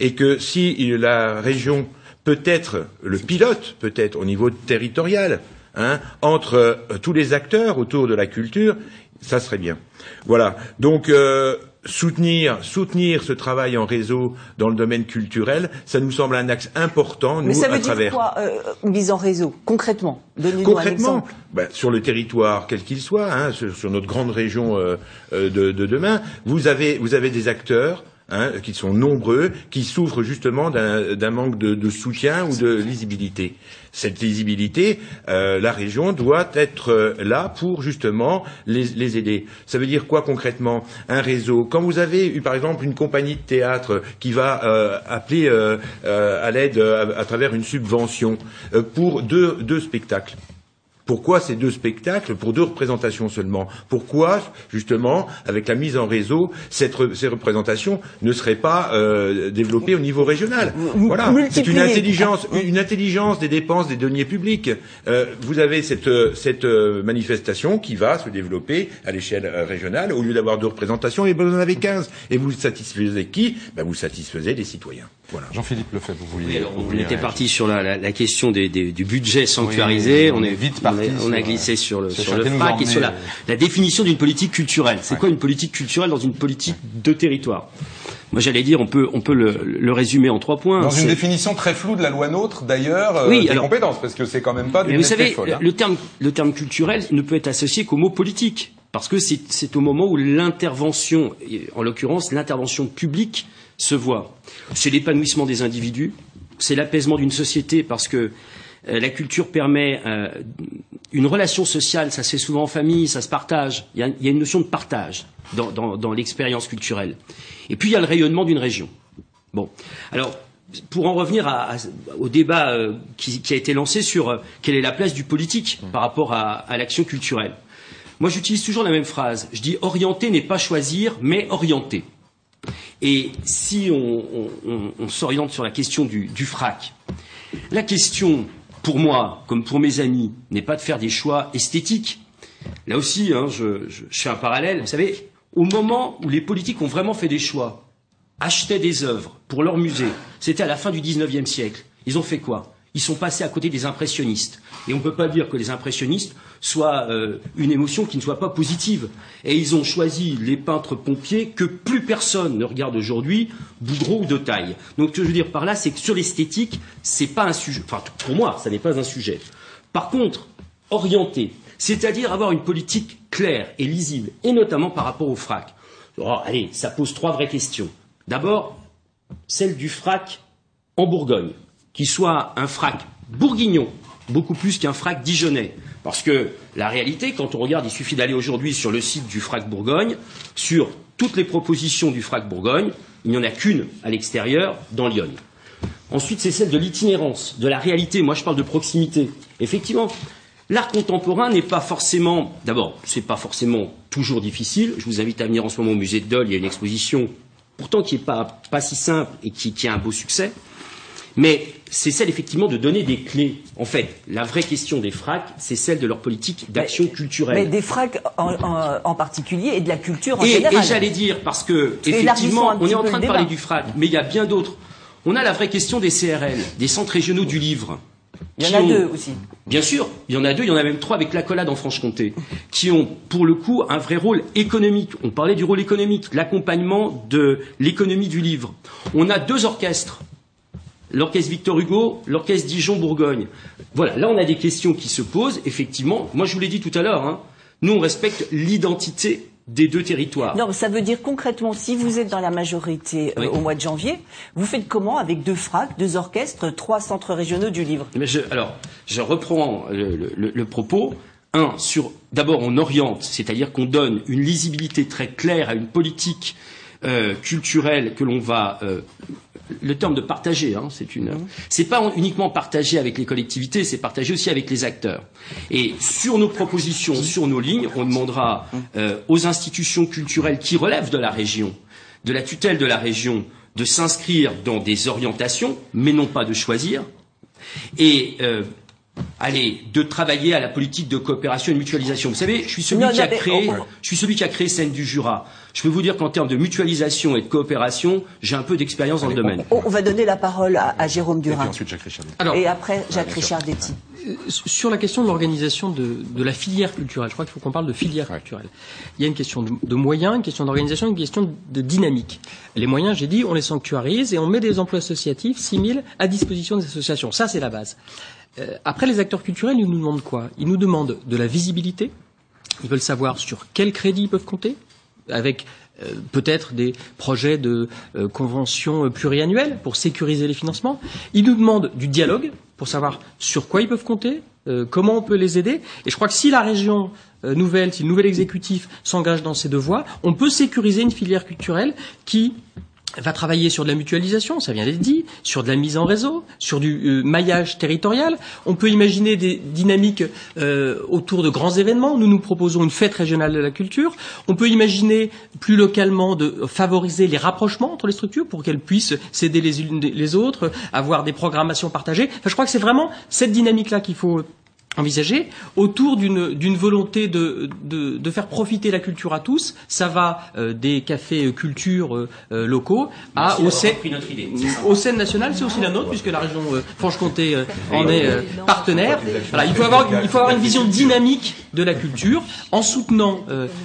et que si la région peut être le pilote, peut-être au niveau territorial, hein, entre euh, tous les acteurs autour de la culture, ça serait bien. Voilà. Donc euh, soutenir soutenir ce travail en réseau dans le domaine culturel, ça nous semble un axe important. Nous, Mais ça à veut dire travers quoi, euh, mise en réseau, concrètement? Un Concrètement, exemple. ben, sur le territoire quel qu'il soit, hein, sur, sur notre grande région euh, euh, de, de demain, vous avez, vous avez des acteurs hein, qui sont nombreux, qui souffrent justement d'un manque de, soutien ou de lisibilité. Cette lisibilité, euh, la région doit être euh, là pour justement les, aider. Ça veut dire quoi concrètement? Un réseau. Quand vous avez eu par exemple une compagnie de théâtre qui va euh, appeler à l'aide à, travers une subvention pour deux spectacles. Pourquoi ces deux spectacles pour deux représentations seulement? Pourquoi, justement, avec la mise en réseau, cette re- ces représentations ne seraient pas euh, développées au niveau régional? Voilà, c'est une intelligence, une intelligence des dépenses des deniers publics. Euh, vous avez cette, euh, cette manifestation qui va se développer à l'échelle régionale. Au lieu d'avoir deux représentations, et ben, vous en avez 15. Et vous satisfaisez qui? Ben, Vous satisfaisez les citoyens. Voilà. Jean-Philippe Lefebvre, vous vouliez. Oui, alors, vous on était parti sur la, la, la question des, des- du budget sanctuarisé. Oui, on on est vite parti On a, sur, glissé sur le, sur sur le FRAC et sur la, euh, la définition d'une politique culturelle. C'est quoi une politique culturelle dans une politique de territoire? Moi, j'allais dire, on peut, on peut le, le résumer en trois points. Dans une définition très floue de la loi NOTRe, d'ailleurs, euh, Oui, des alors- compétences, parce que c'est quand même pas du Mais vous savez, folle. hein. le terme, le terme culturel ne peut être associé qu'au mot politique, parce que c'est au moment où l'intervention, en l'occurrence l'intervention publique, se voit. C'est l'épanouissement des individus, c'est l'apaisement d'une société, parce que euh, la culture permet euh, une relation sociale, ça se fait souvent en famille, ça se partage. Il y a, une notion de partage dans, l'expérience culturelle. Et puis il y a le rayonnement d'une région. Bon, alors pour en revenir au débat euh, qui, a été lancé sur quelle est la place du politique par rapport à l'action culturelle, moi j'utilise toujours la même phrase. Je dis orienter n'est pas choisir, mais orienter. Et si on, s'oriente sur la question du, frac, la question, pour moi, comme pour mes amis, n'est pas de faire des choix esthétiques. Là aussi, hein, je, fais un parallèle. Vous savez, au moment où les politiques ont vraiment fait des choix, achetaient des œuvres pour leur musée, c'était à la fin du 19e siècle. Ils ont fait quoi? Ils sont passés à côté des impressionnistes. Et on ne peut pas dire que les impressionnistes soient euh, une émotion qui ne soit pas positive. Et ils ont choisi les peintres pompiers que plus personne ne regarde aujourd'hui, Boudreau ou de taille. Donc ce que je veux dire par là, c'est que sur l'esthétique, c'est pas un sujet. Enfin, pour moi, ça n'est pas un sujet. Par contre, orienter, c'est-à-dire avoir une politique claire et lisible, et notamment par rapport au frac. Allez, ça pose trois vraies questions. D'abord, celle du frac en Bourgogne, qui soit un frac bourguignon, beaucoup plus qu'un frac dijonnais. Parce que la réalité, quand on regarde, il suffit d'aller aujourd'hui sur le site du frac Bourgogne, sur toutes les propositions du frac Bourgogne, il n'y en a qu'une à l'extérieur, dans Lyon. Ensuite, c'est celle de l'itinérance, de la réalité. Moi, je parle de proximité. Effectivement, l'art contemporain n'est pas forcément, d'abord, c'est pas forcément toujours difficile. Je vous invite à venir en ce moment au musée de Dole. Il y a une exposition, pourtant qui n'est pas, si simple et qui a un beau succès. Mais c'est celle effectivement de donner des clés. En fait, la vraie question des fracs, c'est celle de leur politique d'action culturelle. Mais des fracs en, en- en particulier et de la culture en Et, général. et j'allais dire, parce que effectivement, on est en train de parler du frac, mais il y a bien d'autres. On a la vraie question des CRL, des centres régionaux du livre. Il y en a ont- deux aussi. Bien sûr, il y en a deux, il y en a même trois avec l'accolade en Franche-Comté, qui ont pour le coup un vrai rôle économique. On parlait du rôle économique, l'accompagnement de l'économie du livre. On a deux orchestres, l'orchestre Victor Hugo, l'orchestre Dijon-Bourgogne. Voilà, là on a des questions qui se posent. Effectivement, moi je vous l'ai dit tout à l'heure, hein, nous on respecte l'identité des deux territoires. Non, ça veut dire concrètement, si vous êtes dans la majorité euh, Oui. au mois de janvier, vous faites comment avec deux FRAC, deux orchestres, trois centres régionaux du livre? Mais je, alors, je reprends le, le- le propos. Un, sur d'abord on oriente, c'est-à-dire qu'on donne une lisibilité très claire à une politique euh, culturelle que l'on va euh, le terme de partager, hein, c'est une, c'est pas uniquement partager avec les collectivités, c'est partager aussi avec les acteurs. Et sur nos propositions, sur nos lignes, on demandera euh, aux institutions culturelles qui relèvent de la région, de la tutelle de la région, de s'inscrire dans des orientations, mais non pas de choisir, et euh, allez, de travailler à la politique de coopération et de mutualisation. Vous savez, je suis celui Non, qui non, a mais créé, on- je suis celui qui a créé Scène du Jura. Je peux vous dire qu'en termes de mutualisation et de coopération, j'ai un peu d'expérience dans le domaine. on, on va donner la parole à, à Jérôme Et puis Durin. ensuite, Jacques Richard. Alors, Et après, Jacques sûr. Richardetti. Euh, sur la question de l'organisation de, de la filière culturelle, je crois qu'il faut qu'on parle de filière Ouais. culturelle. Il y a une question de, de moyens, une question d'organisation, une question de dynamique. Les moyens, j'ai dit, on les sanctuarise et on met des emplois associatifs, 6 000, à disposition des associations. Ça, c'est la base. Euh, après, les acteurs culturels, ils nous demandent quoi? Ils nous demandent de la visibilité. Ils veulent savoir sur quel crédit ils peuvent compter, avec euh, peut-être des projets de euh, convention euh, pluriannuelle pour sécuriser les financements. Ils nous demandent du dialogue pour savoir sur quoi ils peuvent compter, comment on peut les aider. Et je crois que si la région nouvelle, si le nouvel exécutif s'engage dans ces deux voies, on peut sécuriser une filière culturelle qui va travailler sur de la mutualisation, ça vient d'être dit, sur de la mise en réseau, sur du euh, maillage territorial. On peut imaginer des dynamiques euh, autour de grands événements. Nous nous proposons une fête régionale de la culture. On peut imaginer plus localement de favoriser les rapprochements entre les structures pour qu'elles puissent s'aider les unes les autres, avoir des programmations partagées. Je crois que c'est vraiment cette dynamique-là qu'il faut envisager autour d'une d'une volonté de, de de faire profiter la culture à tous. Ça va euh, des cafés euh, culture euh, euh, locaux à au scènes notre idée. C'est aussi la nôtre puisque la région euh, Franche-Comté euh, en est euh, partenaire. Voilà, il faut avoir il faut avoir une vision dynamique de la culture en soutenant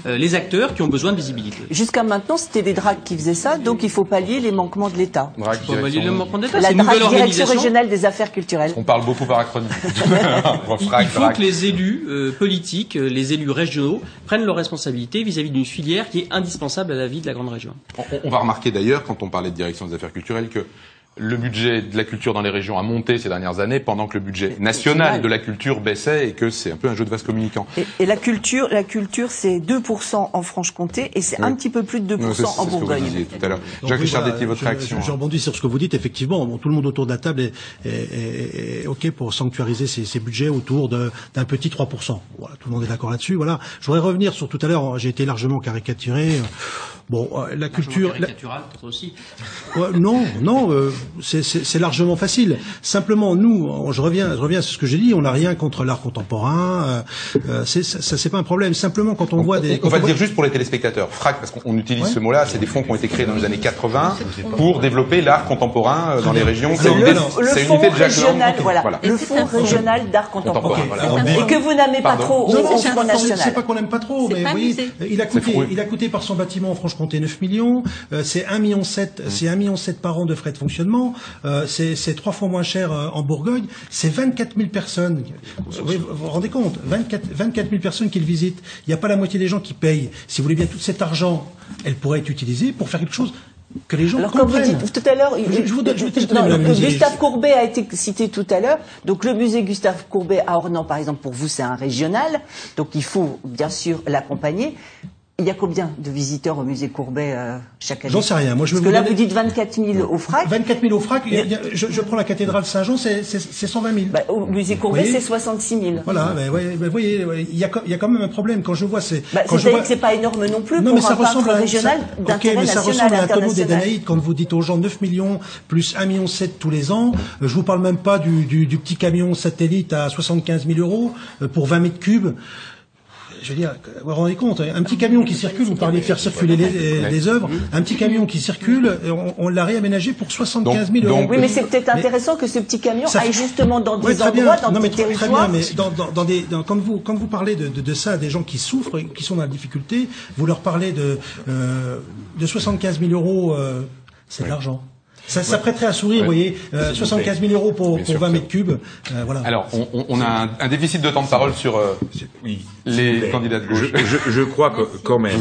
les acteurs qui ont besoin de visibilité. Jusqu'à maintenant, c'était les DRAC qui faisaient ça, donc il faut pallier les manquements de l'État. Drac, Faut valider direction- le manquement d'État, La c'est une nouvelle organisation. régionale des affaires culturelles. On parle beaucoup par acronyme. Il, faut que les élus euh, politiques, euh, les élus régionaux prennent leurs responsabilités vis-à-vis d'une filière qui est indispensable à la vie de la grande région. On, on va remarquer d'ailleurs, quand on parlait de direction des affaires culturelles, que le budget de la culture dans les régions a monté ces dernières années, pendant que le budget national de la culture baissait et que c'est un peu un jeu de vase communicant. Et, et la culture, la culture, c'est 2% en Franche-Comté et c'est Oui. un petit peu plus de 2% Non, c'est- en c'est ce que vous Bourgogne. tout à l'heure. Donc Jacques oui, Richard Detti, votre je- réaction. Je, je rebondis sur ce que vous dites. Effectivement, bon, tout le monde autour de la table est, est- est- est OK pour sanctuariser ces, ces budgets autour d'un petit 3%. Voilà, tout le monde est d'accord là-dessus. Voilà. Je voudrais revenir sur tout à l'heure. J'ai été largement caricaturé. Bon, euh, la culture. la- aussi. Ouais, non, non, euh, c'est- c'est c'est largement facile. Simplement, nous, je reviens, je reviens sur ce que j'ai dit. On n'a rien contre l'art contemporain. euh, euh, c'est- ça, ça, c'est pas un problème. Simplement, quand on voit des, On va le dire juste pour les téléspectateurs. FRAC, parce qu'on utilise Ouais. ce mot-là, c'est des fonds qui ont été créés dans les années 80 pour développer l'art contemporain euh, dans les régions. C'est de Jacques régional, Lang. voilà, le fonds régional d'art contemporain. Voilà. Et que vous n'aimez pas trop au, Front pas, c'est National. pas qu'on n'aime pas trop, mais pas vous voyez, amusé. il a coûté, oui. il a coûté par son bâtiment en Franche-Comté 9 millions. euh, c'est 1 million 7, c'est 1 million 7 par an de frais de fonctionnement. Euh, c'est trois fois moins cher euh, en Bourgogne. C'est 24 000 personnes. Vous vous vous rendez compte? 24, 24 000 personnes qui le visitent. Il n'y a pas la moitié des gens qui payent. Si vous voulez bien, tout cet argent, elle pourrait être utilisée pour faire quelque chose que les gens Alors comme vous comprennent. dites tout à l'heure, il- Je- je vous donne- je vous donne non, la le- musique. Gustave Courbet a été cité tout à l'heure. Donc le musée Gustave Courbet à Ornans, par exemple, pour vous, c'est un régional. Donc il faut bien sûr l'accompagner. Il y a combien de visiteurs au musée Courbet euh, chaque année J'en sais rien. Moi, je Parce vous que là, donner- vous dites 24 000 au FRAC. 24 000 au FRAC. il y a- je, je prends la cathédrale Saint-Jean, c'est c'est- c'est 120 000. Bah, au musée Courbet, c'est 66 000. Voilà, ouais, ben, vous voyez, il y, a, co- il y a quand même un problème quand je vois ces. Bah, C'est-à-dire vois- que c'est pas énorme non plus non, pour mais ça un ressemble à régional ça- ok, mais ça ressemble à un tonneau des. Danaïdes quand vous dites aux gens 9 millions plus 1 million 7 tous les ans. Euh, Je vous parle même pas du, du, du petit camion satellite à 75 000 euros euh, pour 20 mètres cubes. Je veux dire, vous vous rendez compte, un petit camion qui circule, vous parlez de faire circuler les, les œuvres, un petit camion qui circule, on, on l'a réaménagé pour 75 000 Donc- euros. donc- Oui, mais c'est peut-être Mais- intéressant que ce petit camion aille justement dans Ouais, des endroits, dans non, mais des très, très territoires. bien, mais dans, dans, dans des, dans- quand vous quand vous parlez de, de, de ça, des gens qui souffrent, et qui sont dans la difficulté, vous leur parlez de euh, de 75 000 euros, euh, c'est de l'argent. Ça, ça prêterait à sourire, vous voyez, euh, 75 000 euros pour, Bien pour sûr, 20 ça. mètres cubes. euh, voilà. Alors, on, a un, un déficit de temps de parole sur euh, Oui, les candidats de gauche. je- je crois que, quand même,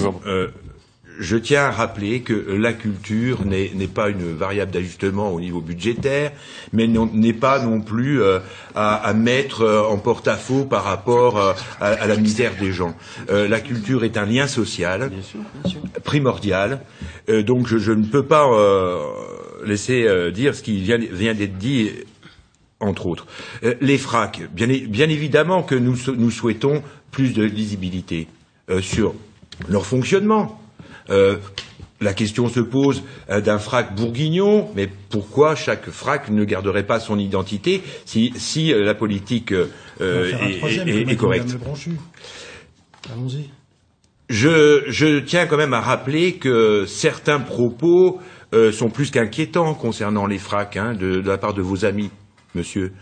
Je euh, tiens à rappeler que la culture n'est pas une variable d'ajustement au niveau budgétaire, mais n'est pas non plus euh, à, à mettre euh, en porte-à-faux par rapport euh, à, à la misère des gens. Euh, la culture est un lien social primordial, Euh, donc je, je ne peux pas euh, laisser euh, dire ce qui vient, vient d'être dit entre autres. Euh, les fracs, bien, évidemment que nous, nous souhaitons plus de lisibilité euh, sur leur fonctionnement. La question se pose d'un frac bourguignon, mais pourquoi chaque frac ne garderait pas son identité si, si la politique est, est- correcte. Allons-y. je, je tiens quand même à rappeler que certains propos euh, sont plus qu'inquiétants concernant les fracs hein, de, de la part de vos amis, monsieur.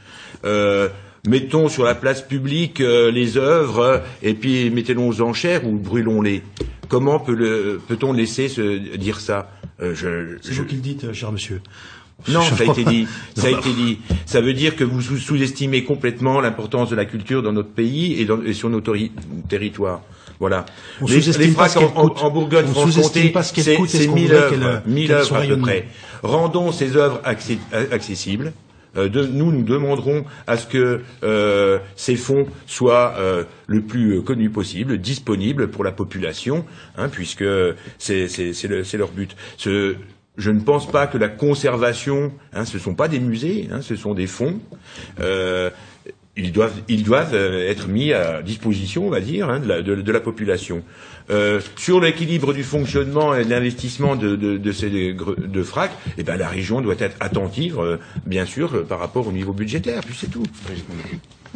Euh, mettons sur la place publique euh, les œuvres et puis mettez-les aux enchères ou brûlons-les. Comment peut le- peut-on laisser se dire ça? Euh, je, C'est je- vous qui le dites, cher monsieur. Non, ça a été dit. Ça a été dit. Ça veut dire que vous sous- sous-estimez complètement l'importance de la culture dans notre pays et, dans- et sur nos territoires. Voilà. On les, les pas ce en, en- coûte. en Bourgogne, On sous-estime pas ce qu'elle coûte c'est qu'on 1000 voudrait œuvres, qu'elle- 1000 qu'elle œuvres soit à peu près. Rendons ces œuvres accé- accessibles. Euh, de- nous, nous demanderons à ce que euh, ces fonds soient euh, le plus connus possible, disponibles pour la population, hein, puisque c'est c'est- c'est le- c'est leur but. Ce- je ne pense pas que la conservation, hein, ce ne sont pas des musées, hein, ce sont des fonds. Euh, ils doivent, euh, être mis à disposition, on va dire, hein, de, la, population. Euh, sur l'équilibre du fonctionnement et de l'investissement de, ces de FRAC, eh ben, la région doit être attentive, bien sûr, par rapport au niveau budgétaire, puis c'est tout.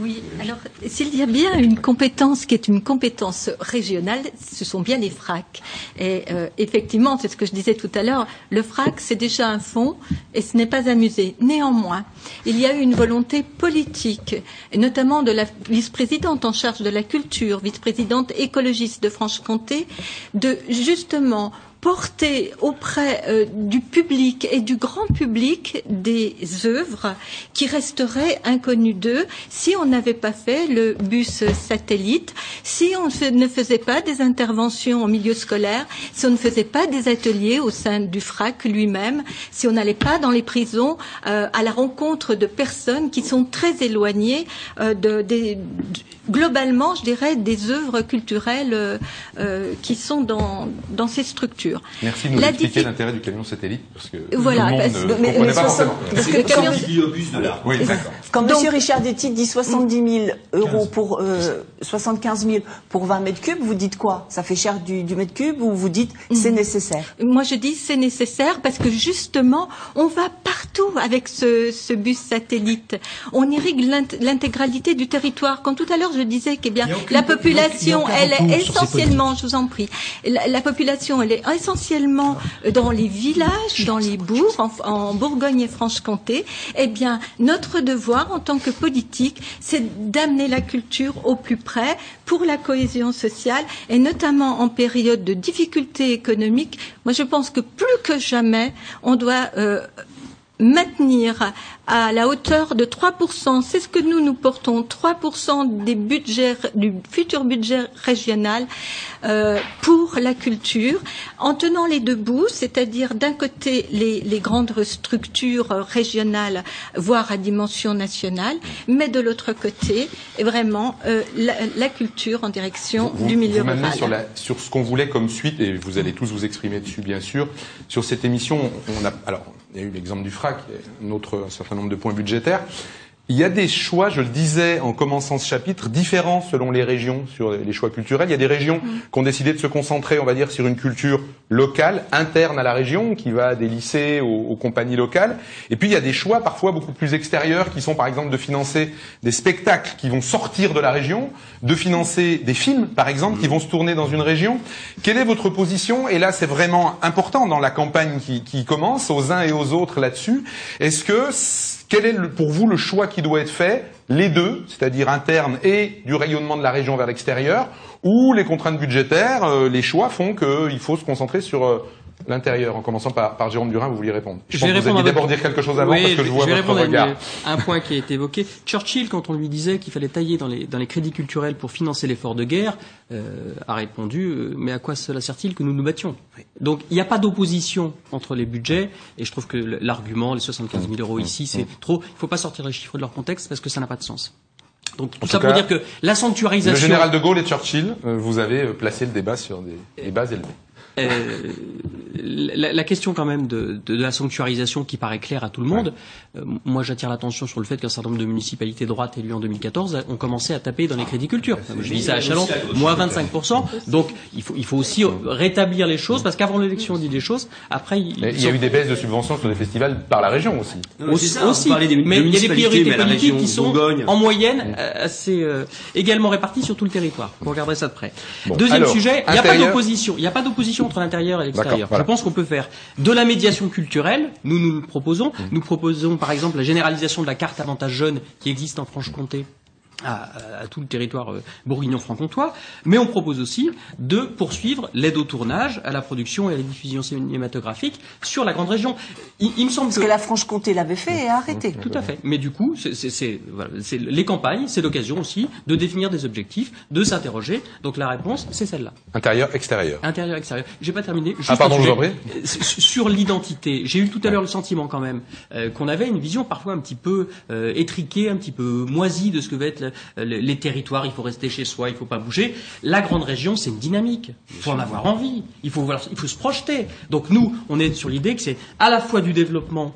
Oui, alors s'il y a bien une compétence qui est une compétence régionale, ce sont bien les FRAC. Et euh, effectivement, c'est ce que je disais tout à l'heure, le FRAC c'est déjà un fonds et ce n'est pas un musée. Néanmoins, il y a eu une volonté politique, notamment de la vice-présidente en charge de la culture, vice-présidente écologiste de Franche-Comté, de justement porter auprès euh, du public et du grand public des œuvres qui resteraient inconnues d'eux si on n'avait pas fait le bus satellite, si on ne faisait pas des interventions au milieu scolaire, si on ne faisait pas des ateliers au sein du FRAC lui-même, si on n'allait pas dans les prisons euh, à la rencontre de personnes qui sont très éloignées euh, de, des- de- globalement, je dirais, des œuvres culturelles euh, euh, qui sont dans, dans ces structures. Merci de nous La expliquer diffi- l'intérêt du camion satellite, parce que Voilà, tout le monde parce- ne mais- mais pas 60 forcément. parce que Le camion- quand- Oui, d'accord. Quand Donc- Monsieur Richard Detti dit 70 000 euros pour euh, 75 000 pour 20 mètres cubes, vous dites quoi? Ça fait cher du, du mètre cube ou vous dites c'est nécessaire? Moi, je dis c'est nécessaire parce que justement, on va partout avec ce, ce bus satellite. On irrigue l'int- l'intégralité du territoire. Quand tout à l'heure je disais que eh bien la population, elle est essentiellement, je vous en prie, la, la population, elle est essentiellement dans les villages, dans les bourgs, en, en Bourgogne et Franche-Comté. Eh bien, notre devoir en tant que politique, c'est d'amener la culture au plus près pour la cohésion sociale et notamment en période de difficultés économiques. Moi, je pense que plus que jamais, on doit euh, maintenir à la hauteur de 3%, c'est ce que nous nous portons, 3% des budgets, du futur budget régional euh, pour la culture, en tenant les deux bouts, c'est-à-dire d'un côté les, les grandes structures régionales, voire à dimension nationale, mais de l'autre côté, vraiment euh, la, la culture en direction Vous, du milieu vous rural. sur, la- sur ce qu'on voulait comme suite, et vous allez tous vous exprimer dessus, bien sûr. Sur cette émission, on a, alors, il y a eu l'exemple du FRAC, un certain nombre de points budgétaires. Il y a des choix, je le disais en commençant ce chapitre, différents selon les régions sur les choix culturels. Il y a des régions qui ont décidé de se concentrer, on va dire, sur une culture locale, interne à la région, qui va des lycées aux, aux compagnies locales. Et puis il y a des choix parfois beaucoup plus extérieurs, qui sont par exemple de financer des spectacles qui vont sortir de la région, de financer des films, par exemple, qui vont se tourner dans une région. Quelle est votre position? Et là, c'est vraiment important dans la campagne qui, qui commence, aux uns et aux autres là-dessus. Est-ce que quel est le- pour vous le choix qui doit être fait Les deux, c'est-à-dire interne et du rayonnement de la région vers l'extérieur, ou les contraintes budgétaires, euh, les choix font qu'il faut se concentrer sur euh, L'intérieur, en commençant par, par Jérôme Durin, vous vouliez répondre. Je vais répondre alliez à d'abord votre- dire quelque chose avant Oui, parce que je vois vais votre répondre à un point qui a été évoqué. Churchill, quand on lui disait qu'il fallait tailler dans les, dans les crédits culturels pour financer l'effort de guerre, euh, a répondu euh, Mais à quoi cela sert-il que nous nous battions? Donc il n'y a pas d'opposition entre les budgets, et je trouve que l'argument, les 75 000 euros ici, c'est trop. Il ne faut pas sortir les chiffres de leur contexte parce que ça n'a pas de sens. Donc tout En ça tout pour dire que la sanctuarisation. Le général de Gaulle et Churchill, euh, vous avez placé le débat sur des, des bases élevées. Euh, la, la question quand même de, de, de la sanctuarisation qui paraît claire à tout le monde, euh, moi j'attire l'attention sur le fait qu'un certain nombre de municipalités droites élues en 2014 ont commencé à taper dans les crédits culture. Je dis ça à Chalon, moins 25%. Donc il faut, il faut aussi rétablir les choses parce qu'avant l'élection on dit des choses, après il, Mais il y a eu des baisses de subventions sur les festivals par la région aussi. Non, aussi, ça, des- mais il y a des priorités politiques qui sont Bourgogne. en moyenne euh, assez euh, également réparties sur tout le territoire. Vous regarderez ça de près. Bon, Deuxième alors, sujet, il n'y a pas d'opposition. Il n'y a pas d'opposition entre l'intérieur et l'extérieur. Voilà. Je pense qu'on peut faire de la médiation culturelle. Nous, nous le proposons. Mmh. Nous proposons, par exemple, la généralisation de la carte avantage jeune qui existe en Franche-Comté. À, à tout le territoire euh, bourguignon-franc-comtois, mais on propose aussi de poursuivre l'aide au tournage, à la production et à la diffusion cinématographique sur la grande région. Il, il me semble Parce que la Franche-Comté l'avait fait et a arrêté. tout à fait. Mais du coup, c'est- voilà, c'est- les campagnes, c'est l'occasion aussi de définir des objectifs, de s'interroger. Donc la réponse, c'est celle-là. Intérieur, extérieur. Intérieur, extérieur. J'ai pas terminé. Juste Ah, pardon, je sujet. vous en prie. Euh, Sur l'identité, j'ai eu tout à l'heure le sentiment quand même euh, qu'on avait une vision parfois un petit peu euh, étriquée, un petit peu moisie de ce que va être le- les territoires. Il faut rester chez soi, il faut pas bouger. La grande région, c'est une dynamique. Il faut en avoir envie. Il faut, il faut se projeter. Donc nous, on est sur l'idée que c'est à la fois du développement.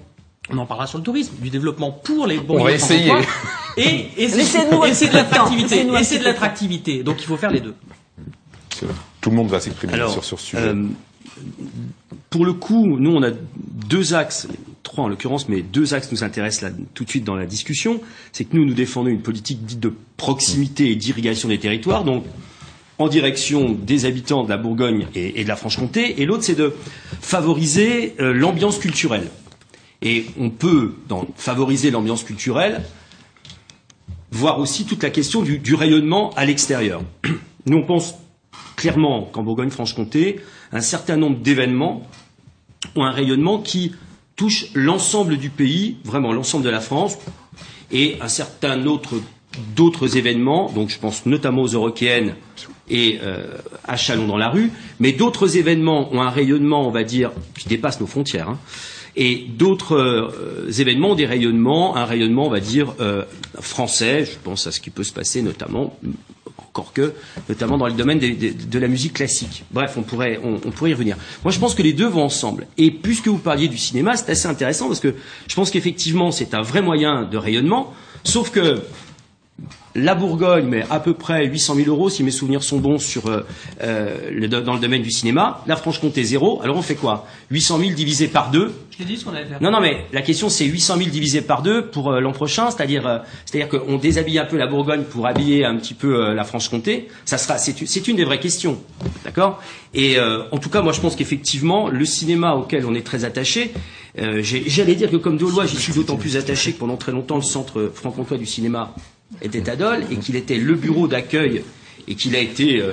On en parlera sur le tourisme, du développement pour les On va essayer. Et, et c'est Laissez-nous et c'est de l'attractivité. Et c'est de l'attractivité. Donc il faut faire les deux. Tout le monde va s'exprimer sur, sur ce sujet. euh, pour le coup, nous, on a deux axes, trois en l'occurrence, mais deux axes nous intéressent là, tout de suite dans la discussion. C'est que nous, nous défendons une politique dite de proximité et d'irrigation des territoires, donc en direction des habitants de la Bourgogne et, de la Franche-Comté, et l'autre, c'est de favoriser euh, l'ambiance culturelle. Et on peut, dans favoriser l'ambiance culturelle, voir aussi toute la question du rayonnement à l'extérieur. Nous, on pense clairement qu'en Bourgogne-Franche-Comté, un certain nombre d'événements ont un rayonnement qui touche l'ensemble du pays, vraiment l'ensemble de la France, et un certain autre d'autres événements, donc je pense notamment aux Eurokéennes et euh, à Chalon dans la rue, mais d'autres événements ont un rayonnement, on va dire, qui dépasse nos frontières. hein. et d'autres euh, événements ont des rayonnements, un rayonnement, on va dire, euh, français. Je pense à ce qui peut se passer notamment, encore que, notamment dans le domaine de la musique classique. Bref, on pourrait, on pourrait y revenir. Moi, je pense que les deux vont ensemble. Et puisque vous parliez du cinéma, c'est assez intéressant parce que je pense qu'effectivement, c'est un vrai moyen de rayonnement. Sauf que la Bourgogne met à peu près 800 000 euros, si mes souvenirs sont bons, sur, euh, euh, le- dans le domaine du cinéma. La Franche-Comté, zéro. Alors on fait quoi? 800 000 divisé par deux. Je t'ai dit ce qu'on allait faire. Non, non, mais la question c'est 800 000 divisé par deux pour euh, l'an prochain, c'est-à-dire, euh, c'est-à-dire qu'on déshabille un peu la Bourgogne pour habiller un petit peu la Franche-Comté. Ça sera, c'est, une- des vraies questions, d'accord? Et en tout cas, moi je pense qu'effectivement, le cinéma auquel on est très attaché, j'allais dire que comme Dolois, j'y suis d'autant plus attaché que pendant très longtemps le centre franc-comtois du cinéma était à Dole et qu'il était le bureau d'accueil et qu'il a été euh,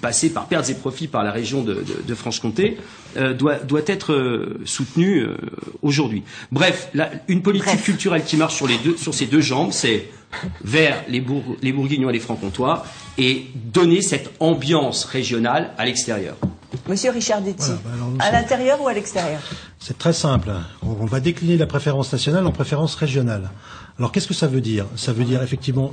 passé par pertes et profits par la région de, de- de Franche-Comté, euh, doit, doit être euh, soutenu euh, aujourd'hui. Bref, la- une politique Bref. culturelle qui marche sur, les deux, sur ces deux jambes, c'est vers les, Bourg- les Bourguignons et les Francs-Comtois et donner cette ambiance régionale à l'extérieur. Monsieur Richard Detti, Voilà, bah alors nous à l'intérieur ou à l'extérieur? C'est très simple. On on va décliner la préférence nationale en préférence régionale. Alors qu'est-ce que ça veut dire? Ça veut dire effectivement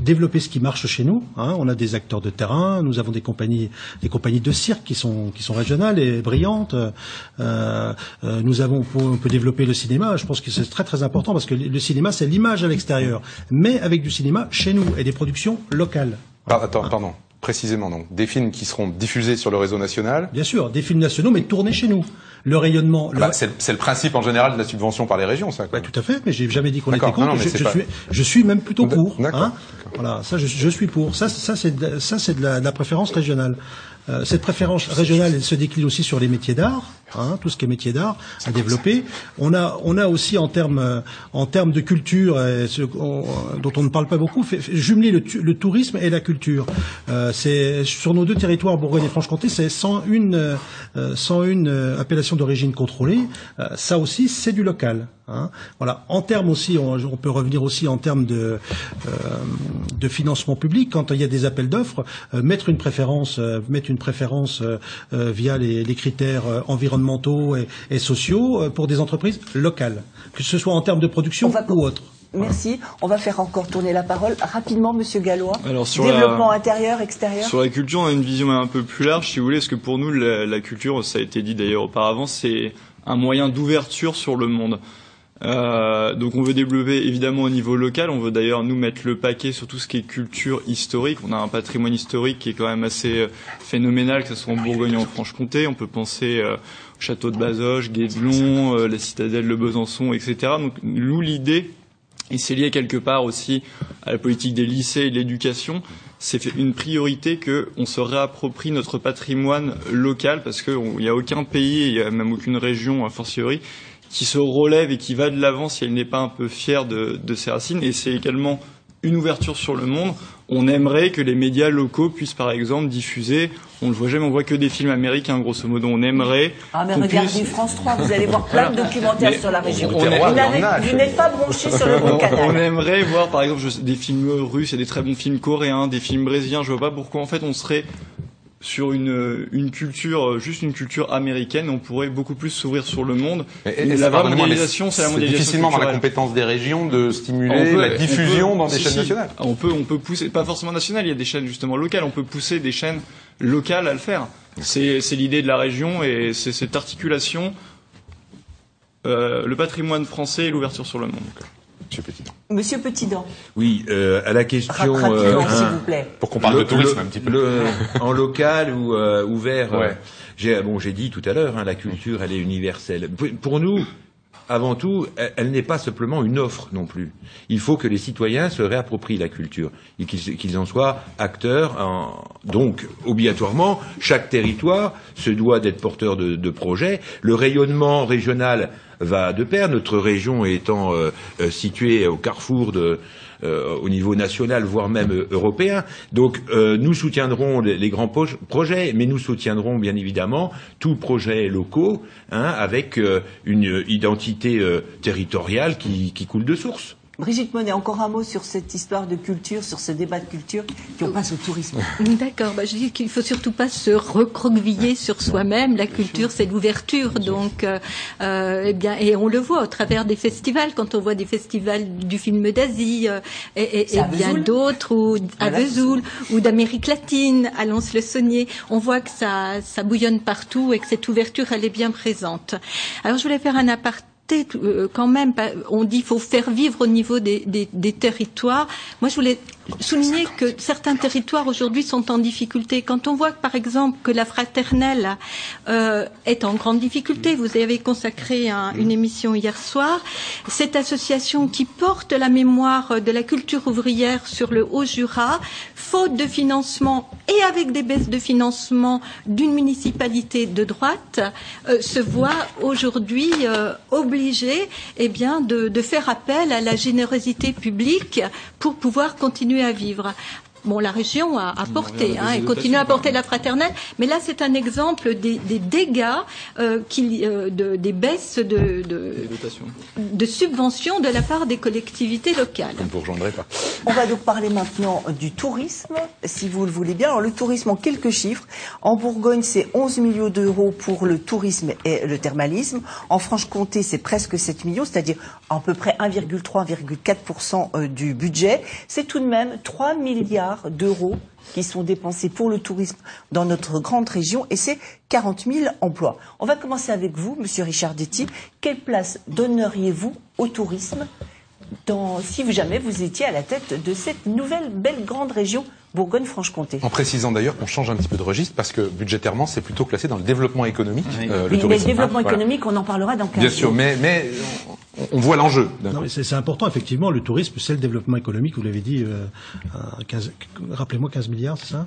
développer ce qui marche chez nous. hein. On a des acteurs de terrain, nous avons des compagnies, des compagnies de cirque qui sont qui sont régionales et brillantes. Euh, euh, nous avons, on peut développer le cinéma. Je pense que c'est très très important parce que le cinéma c'est l'image à l'extérieur, mais avec du cinéma chez nous et des productions locales. Par- attends, pardon. Précisément, donc, des films qui seront diffusés sur le réseau national. Bien sûr, des films nationaux, mais tournés chez nous. Le rayonnement. Ah bah, c'est le principe en général de la subvention par les régions, ça. Bah, tout à fait, mais j'ai jamais dit qu'on était contre. je, suis, je, suis, même plutôt pour. Hein voilà, ça, je, je, suis pour. Ça, ça c'est ça, c'est de, de, la préférence régionale. Euh, cette préférence régionale elle se décline aussi sur les métiers d'art, hein, tout ce qui est métier d'art à développer. On a, on a aussi en termes, en termes de culture, ce, dont on ne parle pas beaucoup, fait, jumeler le, le, tourisme et la culture. Euh, c'est sur nos deux territoires, Bourgogne et Franche-Comté, c'est 101, euh, 101 euh, d'origine contrôlée. Euh, ça aussi, c'est du local. Hein. Voilà. En termes aussi, on, on, peut revenir aussi en termes de, euh, de financement public. Quand il y a des appels d'offres, euh, mettre une préférence, mettre une préférence via les, les, critères environnementaux et, et sociaux pour des entreprises locales, que ce soit en termes de production ou autre. Merci. On va faire encore tourner la parole rapidement, Monsieur Gallois. Alors sur développement intérieur, extérieur. Sur la culture, on a une vision un peu plus large, si vous voulez, parce que pour nous, la, la culture, ça a été dit d'ailleurs auparavant, c'est un moyen d'ouverture sur le monde. Euh, donc on veut développer évidemment au niveau local, on veut d'ailleurs nous mettre le paquet sur tout ce qui est culture historique. On a un patrimoine historique qui est quand même assez euh, phénoménal, que ce soit en Bourgogne ou en Franche-Comté. On peut penser euh, au château de Bazoches, Guédelon, euh, la citadelle de Besançon, etc. Donc nous l'idée, et c'est lié quelque part aussi à la politique des lycées et de l'éducation, c'est une priorité que on se réapproprie notre patrimoine local parce qu'il n'y a aucun pays, il n'y a même aucune région a fortiori qui se relève et qui va de l'avant si elle n'est pas un peu fière de, de ses racines. Et c'est également une ouverture sur le monde. On aimerait que les médias locaux puissent, par exemple, diffuser. On ne le voit jamais, on voit que des films américains, grosso modo. On aimerait. Ah, mais regardez puisse... France 3, vous allez voir plein de documentaires mais sur la région. On, on vous n'êtes pas branché sur le bon canal. On aimerait voir, par exemple, des films russes et des très bons films coréens, des films brésiliens. Je vois pas pourquoi, en fait, on serait sur une, une culture, juste une culture américaine, on pourrait beaucoup plus s'ouvrir sur le monde. Et, et la mondialisation, c'est la mondialisation. difficilement dans la compétence des régions de stimuler la diffusion dans des chaînes nationales. On peut, on peut pousser, pas forcément nationales, il y a des chaînes justement locales, on peut pousser des chaînes locales à le faire. C'est l'idée de la région et c'est cette articulation, euh, le patrimoine français et l'ouverture sur le monde. Monsieur Petitdent. Monsieur Petitdent. Oui, euh, à la question. Euh, s'il vous plaît. Pour qu'on parle le, de tourisme un petit peu. Le, en local ou euh, ouvert. Ouais. j'ai bon, j'ai dit tout à l'heure, hein, la culture, elle est universelle. Pour nous, avant tout, elle n'est pas simplement une offre non plus. Il faut que les citoyens se réapproprient la culture et qu'ils en soient acteurs. Donc, obligatoirement, chaque territoire se doit d'être porteur de, de projets. Le rayonnement régional va de pair, notre région étant euh, euh, située au carrefour de, au niveau national, voire même euh, européen. Donc euh, nous soutiendrons les, grands projets, mais nous soutiendrons bien évidemment tous projets locaux hein, avec euh, une identité territoriale qui coule de source. Brigitte Monet, encore un mot sur cette histoire de culture, sur ce débat de culture, qui on passe au tourisme. D'accord, bah, je dis qu'il faut surtout pas se recroqueviller sur soi-même. La culture, c'est l'ouverture, donc, euh, euh, eh bien, et on le voit au travers des festivals, quand on voit des festivals du film d'Asie euh, et, et, et bien d'autres, ou à Vesoul, ou d'Amérique latine, à Lons-le-Saunier, on voit que ça, ça bouillonne partout et que cette ouverture, elle est bien présente. Alors, je voulais faire un aparté euh, quand même, on dit qu'il faut faire vivre au niveau des, des, des territoires. Moi, je voulais souligner que certains territoires aujourd'hui sont en difficulté. Quand on voit par exemple que la fraternelle euh, est en grande difficulté, vous avez consacré un, une émission hier soir, cette association qui porte la mémoire de la culture ouvrière sur le Haut-Jura, faute de financement et avec des baisses de financement d'une municipalité de droite, euh, se voit aujourd'hui euh, obligée eh bien, de faire appel à la générosité publique pour pouvoir continuer à vivre. Bon, la région a apporté, hein, et continue à apporter la fraternelle, mais là c'est un exemple des, des dégâts, euh, qui, euh, de, des baisses de, de, de, subventions de la part des collectivités locales. On ne vous pas. On va donc parler maintenant du tourisme, si vous le voulez bien. Alors le tourisme en quelques chiffres. En Bourgogne, c'est 11 millions d'euros pour le tourisme et le thermalisme. En Franche-Comté, c'est presque 7 millions, c'est-à-dire à peu près 1,3-1,4% euh, du budget. C'est tout de même 3 milliards d'euros qui sont dépensés pour le tourisme dans notre grande région et c'est 40 000 emplois. On va commencer avec vous, Monsieur Richard Detti. Quelle place donneriez-vous au tourisme dans, si jamais vous étiez à la tête de cette nouvelle belle grande région Bourgogne-Franche-Comté. En précisant d'ailleurs qu'on change un petit peu de registre parce que budgétairement c'est plutôt classé dans le développement économique. euh, le oui, mais le développement hein, économique, on en parlera dans 15 Bien sûr, mais, mais on voit l'enjeu. C'est important, effectivement. Le tourisme, c'est le développement économique. Vous l'avez dit, euh, 15, rappelez-moi 15 milliards, c'est ça?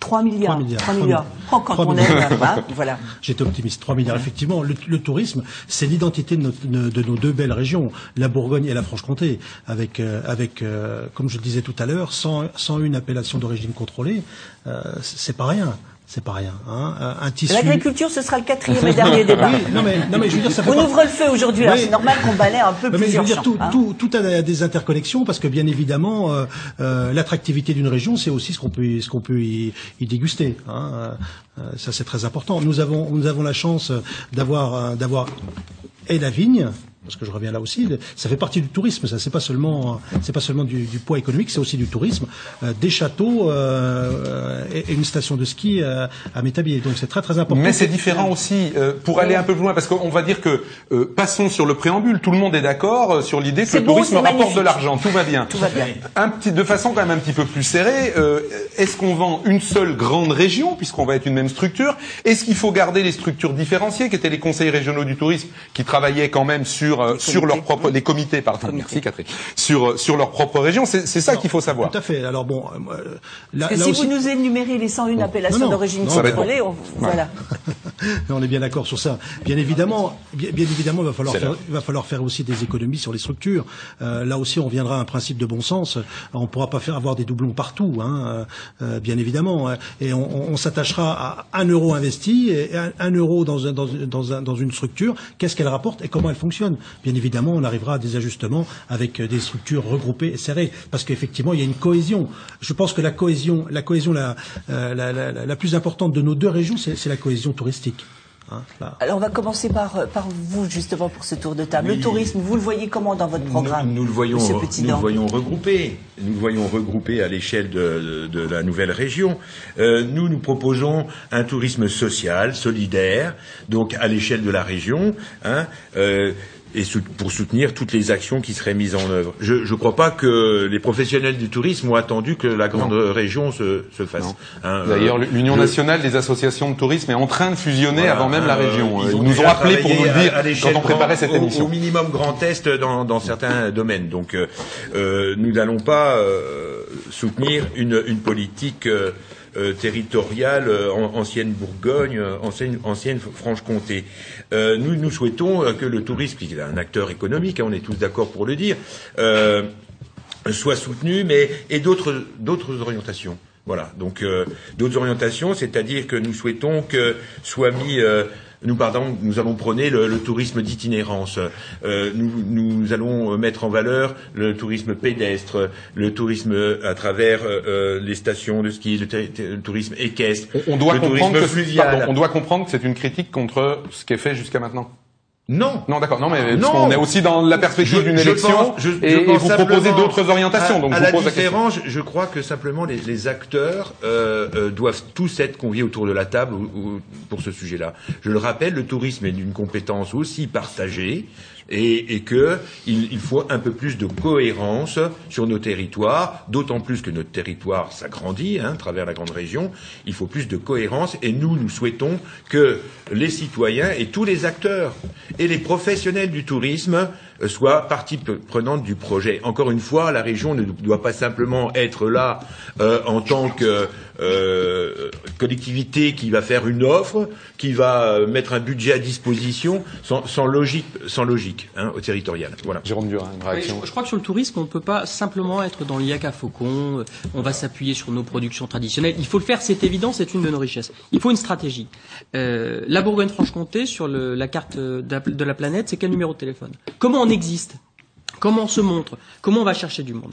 3 milliards. 3 milliards. 3 milliards. 3 quand 3 on milliards. aime, hein, voilà. J'étais optimiste. 3 milliards. Effectivement, le, le tourisme, c'est l'identité de, de, nos deux belles régions, la Bourgogne et la Franche-Comté, avec, euh, avec euh, comme je le disais tout à l'heure, 101 appellations d'origine contrôlée. Euh, c'est pas rien c'est pas rien. Hein. Un tissu. L'agriculture, ce sera le quatrième et dernier débat. Oui, non mais, non mais je veux dire, ça fait On ouvre le feu aujourd'hui. C'est normal qu'on balaie un peu non, mais je veux dire, champs, tout, hein. tout, tout, a des interconnexions parce que bien évidemment, euh, euh, l'attractivité d'une région, c'est aussi ce qu'on peut, ce qu'on peut y, y déguster. Hein. Euh, ça, c'est très important. Nous avons, nous avons la chance d'avoir, d'avoir et la vigne, parce que je reviens là aussi, ça fait partie du tourisme. Ça, c'est pas seulement, c'est pas seulement du, du poids économique, c'est aussi du tourisme. Euh, des châteaux euh, et, et, une station de ski euh, à Métabier. Donc c'est très très important. Mais c'est différent aussi. euh, pour aller un peu plus loin, parce qu'on va dire que euh, passons sur le préambule. Tout le monde est d'accord euh, sur l'idée que le beau, tourisme rapporte magnifique. de l'argent. Tout va bien. Tout va bien. Un petit, de façon quand même un petit peu plus serrée. euh, Est-ce qu'on vend une seule grande région puisqu'on va être une même structure? Est-ce qu'il faut garder les structures différenciées qui étaient les conseils régionaux du tourisme qui travaillaient quand même sur euh, sur leur propre les comités pardon Comités. merci Catherine sur sur leur propre région c'est c'est ça qu'il faut savoir Tout à fait. Alors bon, euh, là, Parce que là si aussi, vous nous énumérez les 101 appellations Non, non. d'origine contrôlée, on, voilà. on est bien d'accord sur ça. Bien évidemment, bien, bien évidemment, il va falloir faire, il va falloir faire aussi des économies sur les structures. Euh, là aussi, on viendra à un principe de bon sens. On ne pourra pas faire avoir des doublons partout, hein, euh, bien évidemment. hein. Et on, on- on s'attachera à un euro investi et un, un euro dans, un- dans, dans, un- dans une structure. Qu'est-ce qu'elle rapporte et comment elle fonctionne? Bien évidemment, on arrivera à des ajustements avec euh, des structures regroupées et serrées, parce qu'effectivement, il y a une cohésion. Je pense que la cohésion, la cohésion la, euh, la, la, plus importante de nos deux régions, c'est la cohésion touristique. Hein. Alors on va commencer par, euh, par vous justement pour ce tour de table. Le tourisme, vous le voyez comment dans votre programme Nous, nous le voyons, nous le voyons regroupé. Nous le voyons regroupé à l'échelle de, de la nouvelle région. Euh, nous, nous proposons un tourisme social, solidaire, donc à l'échelle de la région, hein, euh, et pour soutenir toutes les actions qui seraient mises en œuvre. Je ne crois pas que les professionnels du tourisme ont attendu que la grande région se, se fasse. Hein. D'ailleurs, Euh, l'Union je- nationale des associations de tourisme est en train de fusionner Voilà, avant même la euh, région. ils Ils, ont nous ont déjà rappelé pour nous le dire à- à l'échelle quand on préparait cette au- émission. Au, minimum Grand Est dans, dans certains domaines. Donc, euh, euh, nous n'allons pas euh, soutenir une, une politique territoriale euh, en- ancienne Bourgogne, euh, ancienne, ancienne Franche-Comté. Euh, nous, nous souhaitons euh, que le tourisme, qui est un acteur économique, hein, on est tous d'accord pour le dire, euh, soit soutenu, mais et d'autres d'autres orientations. Voilà, donc euh, d'autres orientations, c'est-à-dire que nous souhaitons que soit mis euh, nous, pardon, nous allons prôner le, le tourisme d'itinérance. Euh, nous, nous allons mettre en valeur le tourisme pédestre, le tourisme à travers euh, euh, les stations de ski, le, tourisme équestre, On, on doit le comprendre tourisme que fluvial. pardon, on doit comprendre que c'est une critique contre ce qui est fait jusqu'à maintenant. Non, Non, d'accord. Non, mais Non. qu'on est aussi dans la perspective d'une élection pense- je- je et, vous proposez d'autres orientations. À, donc à je vous pose la différence, je crois que simplement les, les acteurs euh, euh, doivent tous être conviés autour de la table ou- ou- pour ce sujet-là. Je le rappelle, le tourisme est d'une compétence aussi partagée et, et que il, il faut un peu plus de cohérence sur nos territoires, d'autant plus que notre territoire s'agrandit hein, à travers la grande région. Il faut plus de cohérence et nous, nous souhaitons que les citoyens et tous les acteurs et les professionnels du tourisme euh, soient partie prenante du projet. Encore une fois, la région ne doit pas simplement être là euh, en tant que euh, collectivité qui va faire une offre, qui va mettre un budget à disposition sans, sans logique, sans logique hein, au territorial. Voilà. Jérôme Durin, une Oui, réaction. je, je crois que sur le tourisme, on ne peut pas simplement être dans l'IAC à faucon, on va s'appuyer sur nos productions traditionnelles. Il faut le faire, c'est évident, c'est une de nos richesses. Il faut une stratégie. Euh, la Bourgogne-Franche-Comté, sur le- la carte de la- de la planète, c'est quel numéro de téléphone? Comment on existe? Comment on se montre? Comment on va chercher du monde?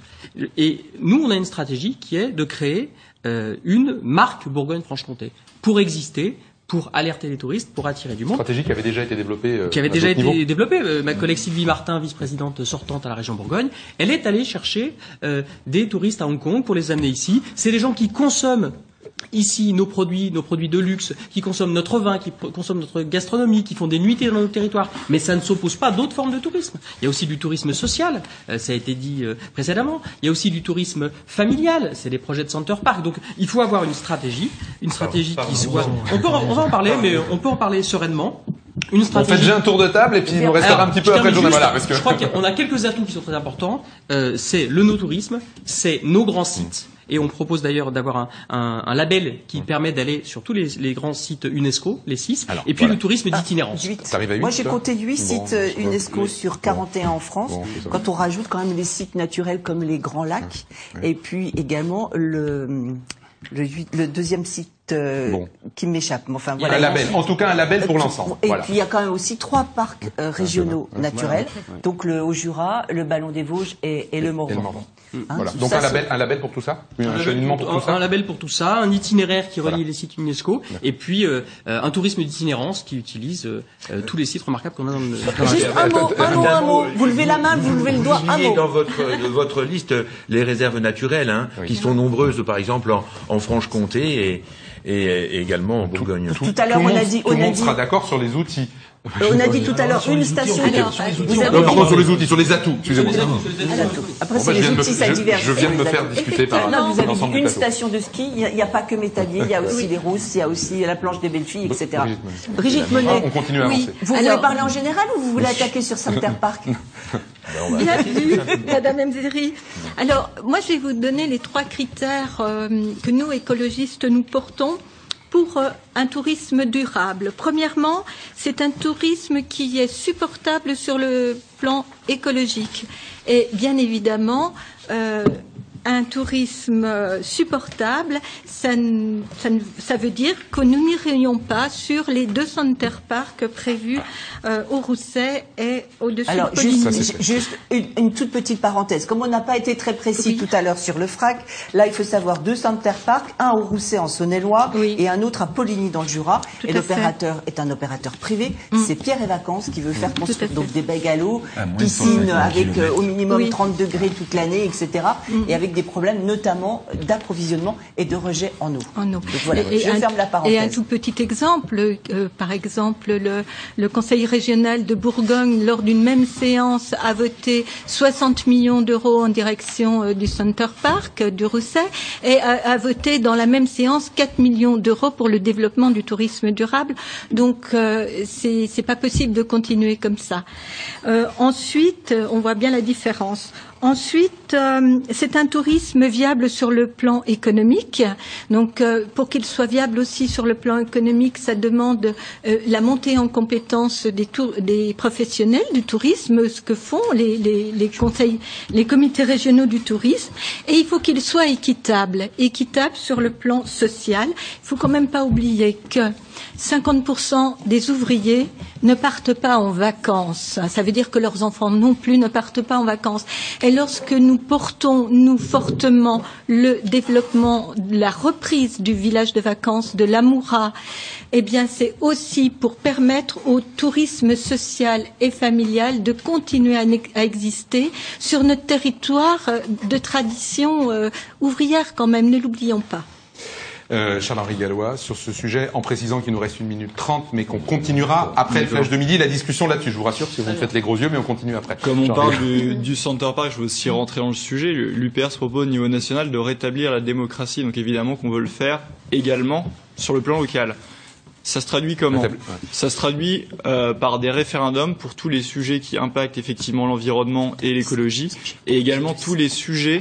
Et nous, on a une stratégie qui est de créer euh, une marque Bourgogne-Franche-Comté pour exister, pour alerter les touristes, pour attirer du monde Stratégie qui avait déjà été développée. euh, qui avait déjà été niveaux. développée. Euh, ma collègue Sylvie Martin, vice-présidente sortante à la région Bourgogne, elle est allée chercher euh, des touristes à Hong Kong pour les amener ici. C'est des gens qui consomment ici nos produits, nos produits de luxe, qui consomment notre vin, qui consomment notre gastronomie, qui font des nuitées dans nos territoires. Mais ça ne s'oppose pas à d'autres formes de tourisme. Il y a aussi du tourisme social, euh, ça a été dit euh, précédemment. Il y a aussi du tourisme familial, c'est des projets de Center Park. Donc il faut avoir une stratégie, une stratégie qui soit. On peut, on va en parler, mais on peut en parler sereinement. Une On stratégie. fait déjà un tour de table et puis il nous restera Alors, un petit peu après le journal. juste. Voilà, parce que... Je crois qu'on a quelques atouts qui sont très importants. Euh, c'est le no-tourisme, c'est nos grands sites. Et on propose d'ailleurs d'avoir un, un- un label qui permet d'aller sur tous les, les grands sites UNESCO, les six. Alors, et puis voilà. le tourisme d'itinérance. Huit, Moi, j'ai compté 8 Bon, sites bon, euh, UNESCO oui. sur 41 en France. Bon, quand on rajoute quand même les sites naturels comme les Grands Lacs, et puis également le, le, huit- le deuxième site euh, Bon. qui m'échappe. Enfin, voilà. Un label. En tout cas, un label pour l'ensemble. Et Voilà. puis il y a quand même aussi trois parcs euh, régionaux naturels, donc le Haut-Jura, le Ballon des Vosges et, et le Morvan. Et le Morvan. Hein, Voilà. tout Donc ça, un label, un label pour tout ça Un Un label, cheminement pour tout un- ça un label pour tout ça, un itinéraire qui relie Voilà. les sites UNESCO, et puis euh, euh, un tourisme d'itinérance qui utilise euh, euh, tous les sites remarquables qu'on a dans le. Juste un mot, un mot, un mot. Vous levez la main, vous levez le doigt, un mot. dans votre, de votre liste les réserves naturelles, hein, qui sont nombreuses, par exemple en, en Franche-Comté et, et, et également en Bourgogne. Tout à l'heure, Tout le on a monde- dit, tout le monde sera d'accord sur les outils. On a dit tout à l'heure une station. Non, avez pardon, sur les outils, sur les atouts. Excusez-moi. Après, c'est les outils, ça diverge. je viens de me faire discuter par Non, vous avez une station de ski, il n'y a, pas que Métallier, il y a aussi les Rousses, il y a aussi la planche des belles filles, etc. Brigitte Monet. Ah, on continue à Oui. avancer. vous Alors- voulez parler en général ou vous voulez attaquer sur Center Park Bien vu, Madame Mzeri. Alors, moi, je vais vous donner les trois critères euh, que nous, écologistes, nous portons pour euh, un tourisme durable. Premièrement, c'est un tourisme qui est supportable sur le plan écologique. Et bien évidemment, euh, un tourisme supportable, ça, veut dire que nous n'irions pas sur les deux center parks prévus euh, au Rousset et au-dessus Alors, de Poligny. Ça, juste, juste une, une toute petite parenthèse. Comme on n'a pas été très précis Oui. tout à l'heure sur le FRAC, là, il faut savoir deux Center Park, un au Rousset en Saône-et-Loire Oui. et un autre à Poligny dans le Jura. Tout et l'opérateur est un opérateur privé. C'est Pierre et Vacances qui veut faire construire donc des bungalows, piscines 150 avec euh, au minimum Oui. 30 degrés toute l'année, etc. Et avec des problèmes notamment d'approvisionnement et de rejet en eau. en eau. Donc voilà, Et- je un- ferme la parenthèse. Et un tout petit exemple, euh, par exemple, le, le Conseil régional de Bourgogne, lors d'une même séance, a voté 60 millions d'euros en direction euh, du Center Park euh, du Rousset et a, a voté dans la même séance 4 millions d'euros pour le développement du tourisme durable. Donc, c'est pas possible de continuer comme ça. Ensuite, on voit bien la différence. Ensuite, euh, c'est un tourisme viable sur le plan économique. Donc, euh, pour qu'il soit viable aussi sur le plan économique, ça demande euh, la montée en compétence des, professionnels du tourisme, ce que font les conseils, les comités régionaux du tourisme. Et il faut qu'il soit équitable, équitable sur le plan social. Il faut quand même pas oublier que 50% des ouvriers ne partent pas en vacances. Ça veut dire que leurs enfants non plus ne partent pas en vacances. Et lorsque nous portons, nous, fortement le développement, la reprise du village de vacances de l'Amoura, eh c'est aussi pour permettre au tourisme social et familial de continuer à, exister sur notre territoire de tradition euh, ouvrière quand même, ne l'oublions pas. Euh, Charles-Henri Gallois, sur ce sujet, en précisant qu'il nous reste une minute trente, mais qu'on continuera après le flash de midi, la discussion là-dessus. Je vous rassure, si vous me faites les gros yeux, mais on continue après. Comme on parle du, du Center Park, je veux aussi rentrer dans le sujet. L'UPR se propose au niveau national de rétablir la démocratie. Donc évidemment qu'on veut le faire également sur le plan local. Ça se traduit comment. Ça se traduit euh, par des référendums pour tous les sujets qui impactent effectivement l'environnement et l'écologie, et également tous les sujets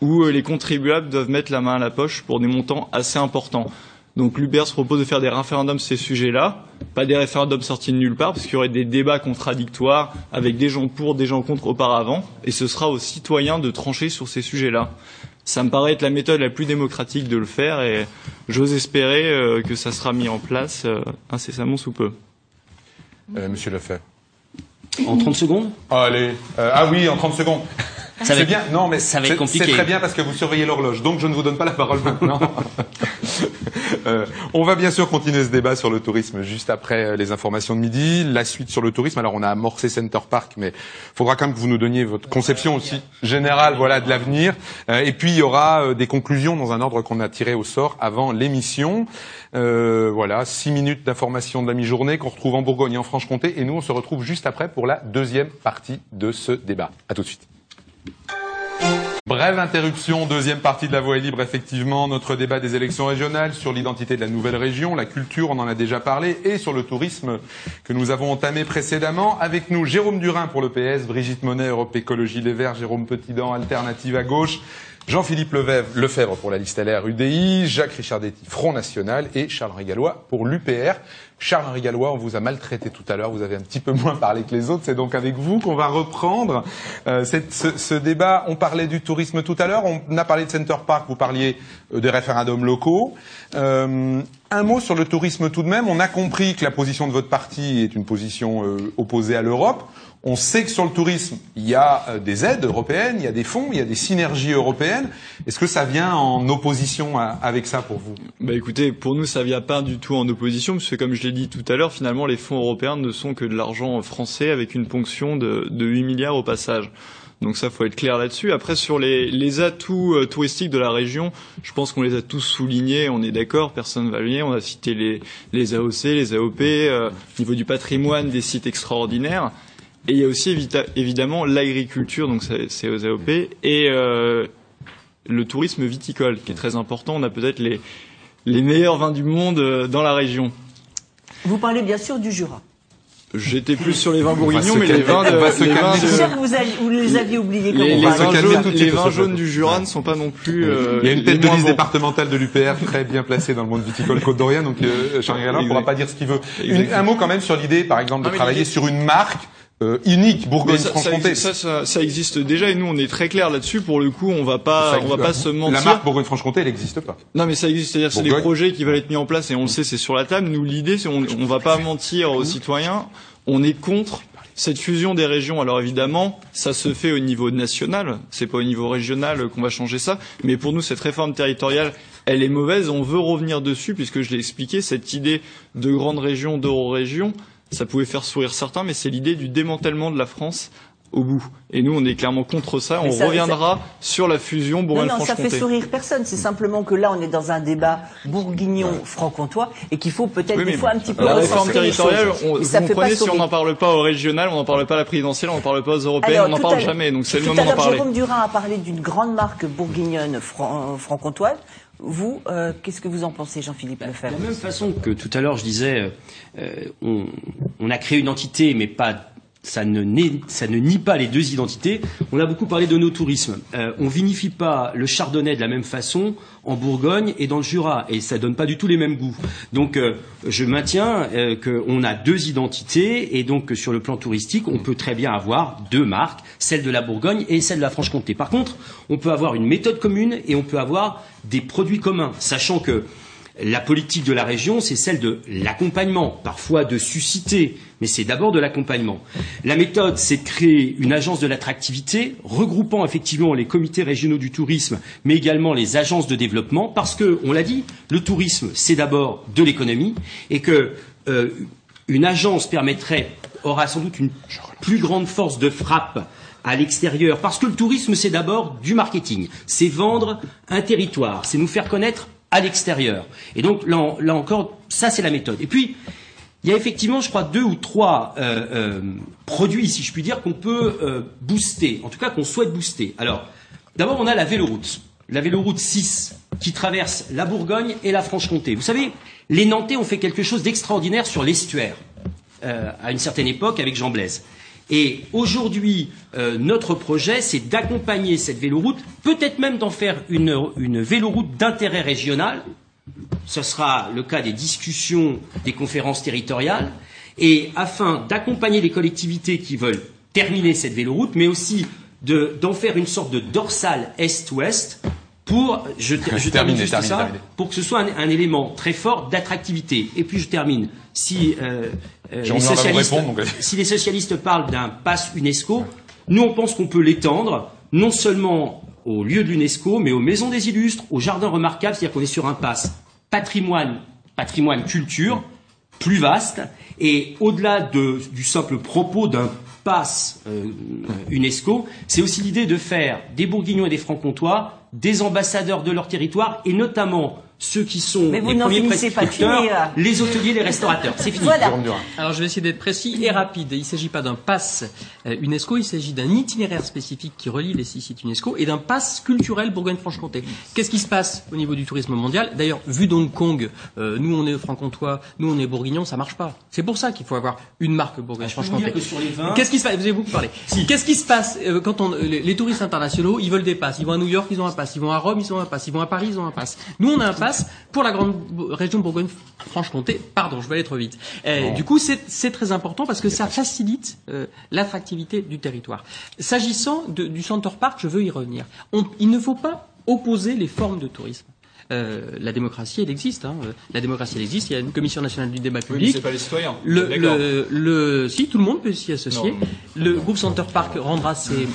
où euh, les contribuables doivent mettre la main à la poche pour des montants assez importants. Donc l'UPR se propose de faire des référendums sur ces sujets-là, pas des référendums sortis de nulle part, parce qu'il y aurait des débats contradictoires avec des gens pour, des gens contre auparavant, et ce sera aux citoyens de trancher sur ces sujets-là. Ça me paraît être la méthode la plus démocratique de le faire, et j'ose espérer euh, que ça sera mis en place euh, incessamment sous peu. Euh, Monsieur Lefebvre. En 30 secondes? Allez. Euh, ah oui, en 30 secondes. Ça va C'est être- bien. Non, mais ça va c'est- être compliqué. C'est très bien parce que vous surveillez l'horloge. Donc je ne vous donne pas la parole maintenant. Euh, on va bien sûr continuer ce débat sur le tourisme juste après euh, les informations de midi. La suite sur le tourisme. Alors on a amorcé Center Park, mais il faudra quand même que vous nous donniez votre conception aussi générale, voilà, de l'avenir. Euh, et puis il y aura euh, des conclusions dans un ordre qu'on a tiré au sort avant l'émission. Euh, voilà, six minutes d'information de la mi-journée qu'on retrouve en Bourgogne et en Franche-Comté. Et nous, on se retrouve juste après pour la deuxième partie de ce débat. À tout de suite. Brève interruption, deuxième partie de la Voix est libre, effectivement, notre débat des élections régionales sur l'identité de la nouvelle région, la culture, on en a déjà parlé, et sur le tourisme que nous avons entamé précédemment. Avec nous, Jérôme Durin pour le PS, Brigitte Monet, Europe Écologie Les Verts, Jérôme Petitdan, Alternative à gauche, Jean-Philippe Lefebvre, pour la liste LR UDI, Jacques Richardetti, Front National, et Charles-Henri Gallois pour l'UPR. Charles-Henri Gallois, on vous a maltraité tout à l'heure, vous avez un petit peu moins parlé que les autres, c'est donc avec vous qu'on va reprendre euh, ce, débat. On parlait du tourisme tout à l'heure, on a parlé de Center Park, vous parliez euh, des référendums locaux. Euh, un mot sur le tourisme tout de même, on a compris que la position de votre parti est une position opposée à l'Europe. On sait que sur le tourisme, il y a euh, des aides européennes, il y a des fonds, il y a des synergies européennes. Est-ce que ça vient en opposition avec ça pour vous? Bah écoutez, pour nous, ça vient pas du tout en opposition, parce que comme je l'ai dit tout à l'heure, finalement, les fonds européens ne sont que de l'argent français avec une ponction de, de 8 milliards au passage. Donc ça, faut être clair là-dessus. Après, sur les, atouts euh, touristiques de la région, je pense qu'on les a tous soulignés. On est d'accord, personne ne va le nier. On a cité les, AOC, les AOP, euh, au niveau du patrimoine, des sites extraordinaires. Et il y a aussi évidemment l'agriculture, donc c'est aux AOP, et euh, le tourisme viticole, qui est très important. On a peut-être les, les meilleurs vins du monde euh, dans la région. Vous parlez bien sûr du Jura. J'étais plus sur les vins bourguignons, mais les vins de, les vins de... sûr que vous, avez, vous les aviez oubliés. Les, les, vins jaunes, les vins jaunes du Jura ne sont pas non plus. Euh, Il y a une tête de liste départementale de l'UPR très bien placée dans le monde viticole côte d'Orient, donc euh, Charles ne pourra pas dire ce qu'il veut. Une, un mot quand même sur l'idée, par exemple, de ah, travailler sur une marque euh, unique Bourgogne-Franche-Comté. Ça, ça, ça, existe déjà et nous on est très clair là-dessus. Pour le coup, on va pas, on va pas se mentir. La marque Bourgogne-Franche-Comté, elle n'existe pas. Non, mais ça existe. C'est-à-dire, c'est des projets qui veulent être mis en place et on le sait, c'est sur la table. Nous, l'idée, c'est on, on va pas mentir aux citoyens. On est contre cette fusion des régions. Alors évidemment, ça se fait au niveau national. C'est pas au niveau régional qu'on va changer ça. Mais pour nous, cette réforme territoriale, elle est mauvaise. On veut revenir dessus puisque je l'ai expliqué. Cette idée de grande région, d'euro-région ça pouvait faire sourire certains, mais c'est l'idée du démantèlement de la France au bout. Et nous, on est clairement contre ça. Mais on ça, reviendra ça... sur la fusion Bourgogne-Franche-Comté. Non, non, ça fait sourire personne. C'est simplement que là, on est dans un débat bourguignon-franc-comtois et qu'il faut peut-être oui, des fois un petit peu La réforme territoriale, on, vous comprenez, si on n'en parle pas au régional, on n'en parle pas à la présidentielle, on n'en parle pas aux européennes, on n'en parle jamais. Donc c'est le moment d'en parler. Jérôme Durin a parlé d'une grande marque bourguignonne franc-comtoise. Vous, euh, qu'est-ce que vous en pensez, Jean-Philippe Lefebvre De la même façon que tout à l'heure, je disais, euh, on, on, a créé une entité, mais pas ça ne, ça ne, nie pas les deux identités. On a beaucoup parlé de nos tourismes. Euh, on vinifie pas le chardonnay de la même façon en Bourgogne et dans le Jura, et ça donne pas du tout les mêmes goûts. Donc, euh, je maintiens euh, qu'on a deux identités, et donc sur le plan touristique, on peut très bien avoir deux marques, celle de la Bourgogne et celle de la Franche-Comté. Par contre, on peut avoir une méthode commune et on peut avoir des produits communs, sachant que la politique de la région, c'est celle de l'accompagnement, parfois de susciter, mais c'est d'abord de l'accompagnement. La méthode, c'est de créer une agence de l'attractivité, regroupant effectivement les comités régionaux du tourisme, mais également les agences de développement, parce que, on l'a dit, le tourisme, c'est d'abord de l'économie, et que euh, une agence permettrait, aura sans doute une plus grande force de frappe à l'extérieur, parce que le tourisme, c'est d'abord du marketing, c'est vendre un territoire, c'est nous faire connaître à l'extérieur. Et donc là, encore, ça c'est la méthode. Et puis, il y a effectivement, je crois, deux ou trois euh, euh, produits, si je puis dire, qu'on peut euh, booster, en tout cas qu'on souhaite booster. Alors, d'abord, on a la véloroute, la véloroute 6, qui traverse la Bourgogne et la Franche-Comté. Vous savez, les Nantais ont fait quelque chose d'extraordinaire sur l'estuaire, à une certaine époque, avec Jean Blaise. Et aujourd'hui, euh, notre projet, c'est d'accompagner cette véloroute, peut-être même d'en faire une, une véloroute d'intérêt régional. Ce sera le cas des discussions des conférences territoriales. Et afin d'accompagner les collectivités qui veulent terminer cette véloroute, mais aussi d'en faire une sorte de dorsale est-ouest pour je, je termine juste termine, ça pour que ce soit un, un élément très fort d'attractivité. Et puis je termine. Si euh, euh, les socialistes, répondre, si les socialistes parlent d'un pass UNESCO, nous on pense qu'on peut l'étendre non seulement au lieu de l'UNESCO, mais aux maisons des illustres, aux jardins remarquables, c'est-à-dire qu'on est sur un pass patrimoine, patrimoine culture, plus vaste, et au-delà de, du simple propos d'un passe euh, UNESCO, c'est aussi l'idée de faire des Bourguignons et des Francs-Comtois des ambassadeurs de leur territoire, et notamment ceux qui sont Mais vous les premiers pas prescripteurs, finir. les hôteliers, les restaurateurs. C'est fini. Voilà. Alors je vais essayer d'être précis et rapide. Il ne s'agit pas d'un pass euh, UNESCO, il s'agit d'un itinéraire spécifique qui relie les six sites UNESCO et d'un pass culturel Bourgogne-Franche-Comté. Qu'est-ce qui se passe au niveau du tourisme mondial? D'ailleurs, vu d'Hong Kong, euh, nous on est franc-comtois, nous on est bourguignons, ça marche pas. C'est pour ça qu'il faut avoir une marque Bourgogne-Franche-Comté. vins, Qu'est-ce qui se passe? Vous avez beaucoup parlé. Qu'est-ce qui se passe euh, quand on, les, les touristes internationaux, ils veulent des passes. Ils vont à New York, ils ont un pass. Ils vont à Rome, ils ont un pass. Ils vont à Paris, ils ont un pass. Nous, on a un pass pour la grande région Bourgogne-Franche-Comté. Pardon, je vais aller trop vite. Euh, Du coup, c'est très important parce que ça facilite euh, l'attractivité du territoire. S'agissant du Center Park, je veux y revenir. On- il ne faut pas opposer les formes de tourisme. Euh, la démocratie, elle existe. Hein. Euh, La démocratie, elle existe. Il y a une commission nationale du débat Oui, mais public. c'est pas les citoyens. Le, D'accord. le, le- si tout le monde peut s'y associer. Non. Le groupe Center Park rendra ses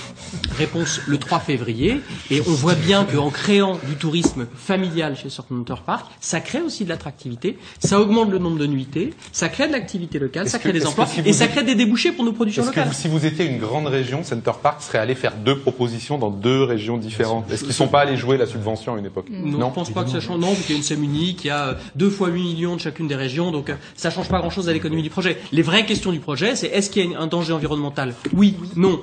réponses le 3 février et on voit bien qu'en créant du tourisme familial chez Center Park, ça crée aussi de l'attractivité, ça augmente le nombre de nuitées, ça crée de l'activité locale, ça que- crée des emplois que si et ça crée des débouchés pour nos productions Est-ce que locales. vous- si vous étiez une grande région, Center Park serait allé faire deux propositions dans deux régions différentes? Est-ce qu'ils sont pas allés jouer la subvention à une époque? Non, je pense pas Non, qu'il y a une SEM unique, il y a euh, deux fois 8 millions de chacune des régions, donc euh, ça change pas grand-chose à l'économie du projet. Les vraies questions du projet, c'est est-ce qu'il y a un danger environnemental? Oui, non.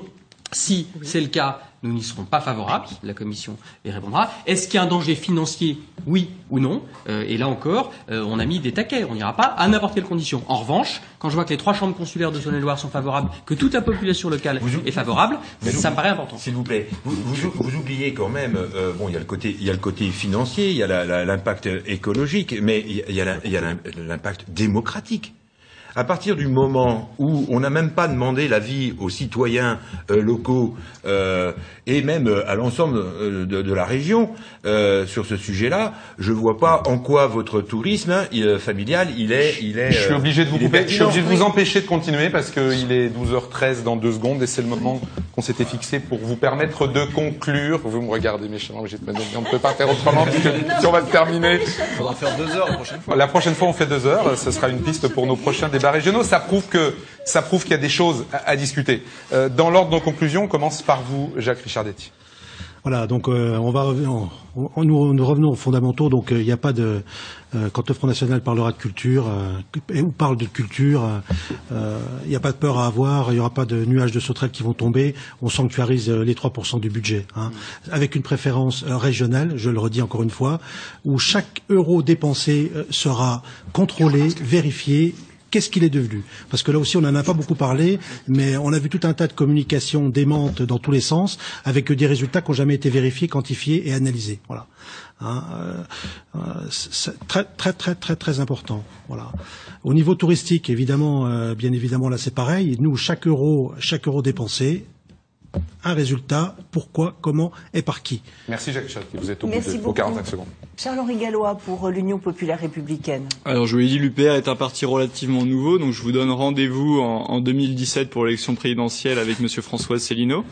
Si c'est le cas, nous n'y serons pas favorables. La Commission y répondra. Est-ce qu'il y a un danger financier Oui ou non? Euh, Et là encore, euh, on a mis des taquets. On n'ira pas à n'importe quelle condition. En revanche, quand je vois que les trois chambres consulaires de Saône-et-Loire sont favorables, que toute la population locale Vous- est favorable, ça me paraît important. S'il vous plaît, vous, vous, vous oubliez quand même, euh, bon, il y a le côté, il y a le côté financier, il y a l'impact écologique, mais il y a- l'impact démocratique. À partir du moment où on n'a même pas demandé l'avis aux citoyens euh, locaux euh, et même euh, à l'ensemble euh, de, de la région euh, sur ce sujet-là, je vois pas en quoi votre tourisme hein, il, euh, familial il est, il est. Je suis obligé de vous couper, je suis obligé de vous empêcher de continuer parce qu'il est 12h13 dans deux secondes et c'est le moment qu'on s'était fixé pour vous permettre de conclure. Vous me regardez méchamment, j'ai on ne peut pas faire autrement puisque si on va terminer. Il faudra faire deux heures la prochaine fois. La prochaine fois, on fait deux heures. Ce sera une piste pour nos prochains débats régionaux. Ça prouve que ça prouve qu'il y a des choses à, à discuter. Euh, dans l'ordre de nos conclusions, on commence par vous, Jacques Richardetti. Voilà, donc euh, on va revenir, on- on- nous, nous revenons aux fondamentaux. Donc euh, il n'y a pas de euh, quand le Front National parlera de culture euh, ou parle de culture, euh, euh, il n'y a pas de peur à avoir. Il n'y aura pas de nuages de sauterelles qui vont tomber. On sanctuarise les 3% du budget, hein, avec une préférence régionale. Je le redis encore une fois, où chaque euro dépensé euh, sera contrôlé, vérifié qu'est-ce qu'il est devenu? Parce que là aussi, on n'en a pas beaucoup parlé, mais on a vu tout un tas de communications démentes dans tous les sens, avec des résultats qui n'ont jamais été vérifiés, quantifiés et analysés. Voilà. Hein, euh, euh, très très très très très important. Voilà. Au niveau touristique, évidemment, euh, bien évidemment, là c'est pareil. Nous, chaque euro, chaque euro dépensé, un résultat. Pourquoi, comment et par qui Merci Jacques Richardetti. Vous êtes au Merci bout de vos beaucoup. 45 secondes. Charles-Henri Gallois pour euh, l'Union populaire républicaine. Alors je vous l'ai dit, l'UPR est un parti relativement nouveau, donc je vous donne rendez-vous en, en 2017 pour l'élection présidentielle avec Monsieur François Célineau.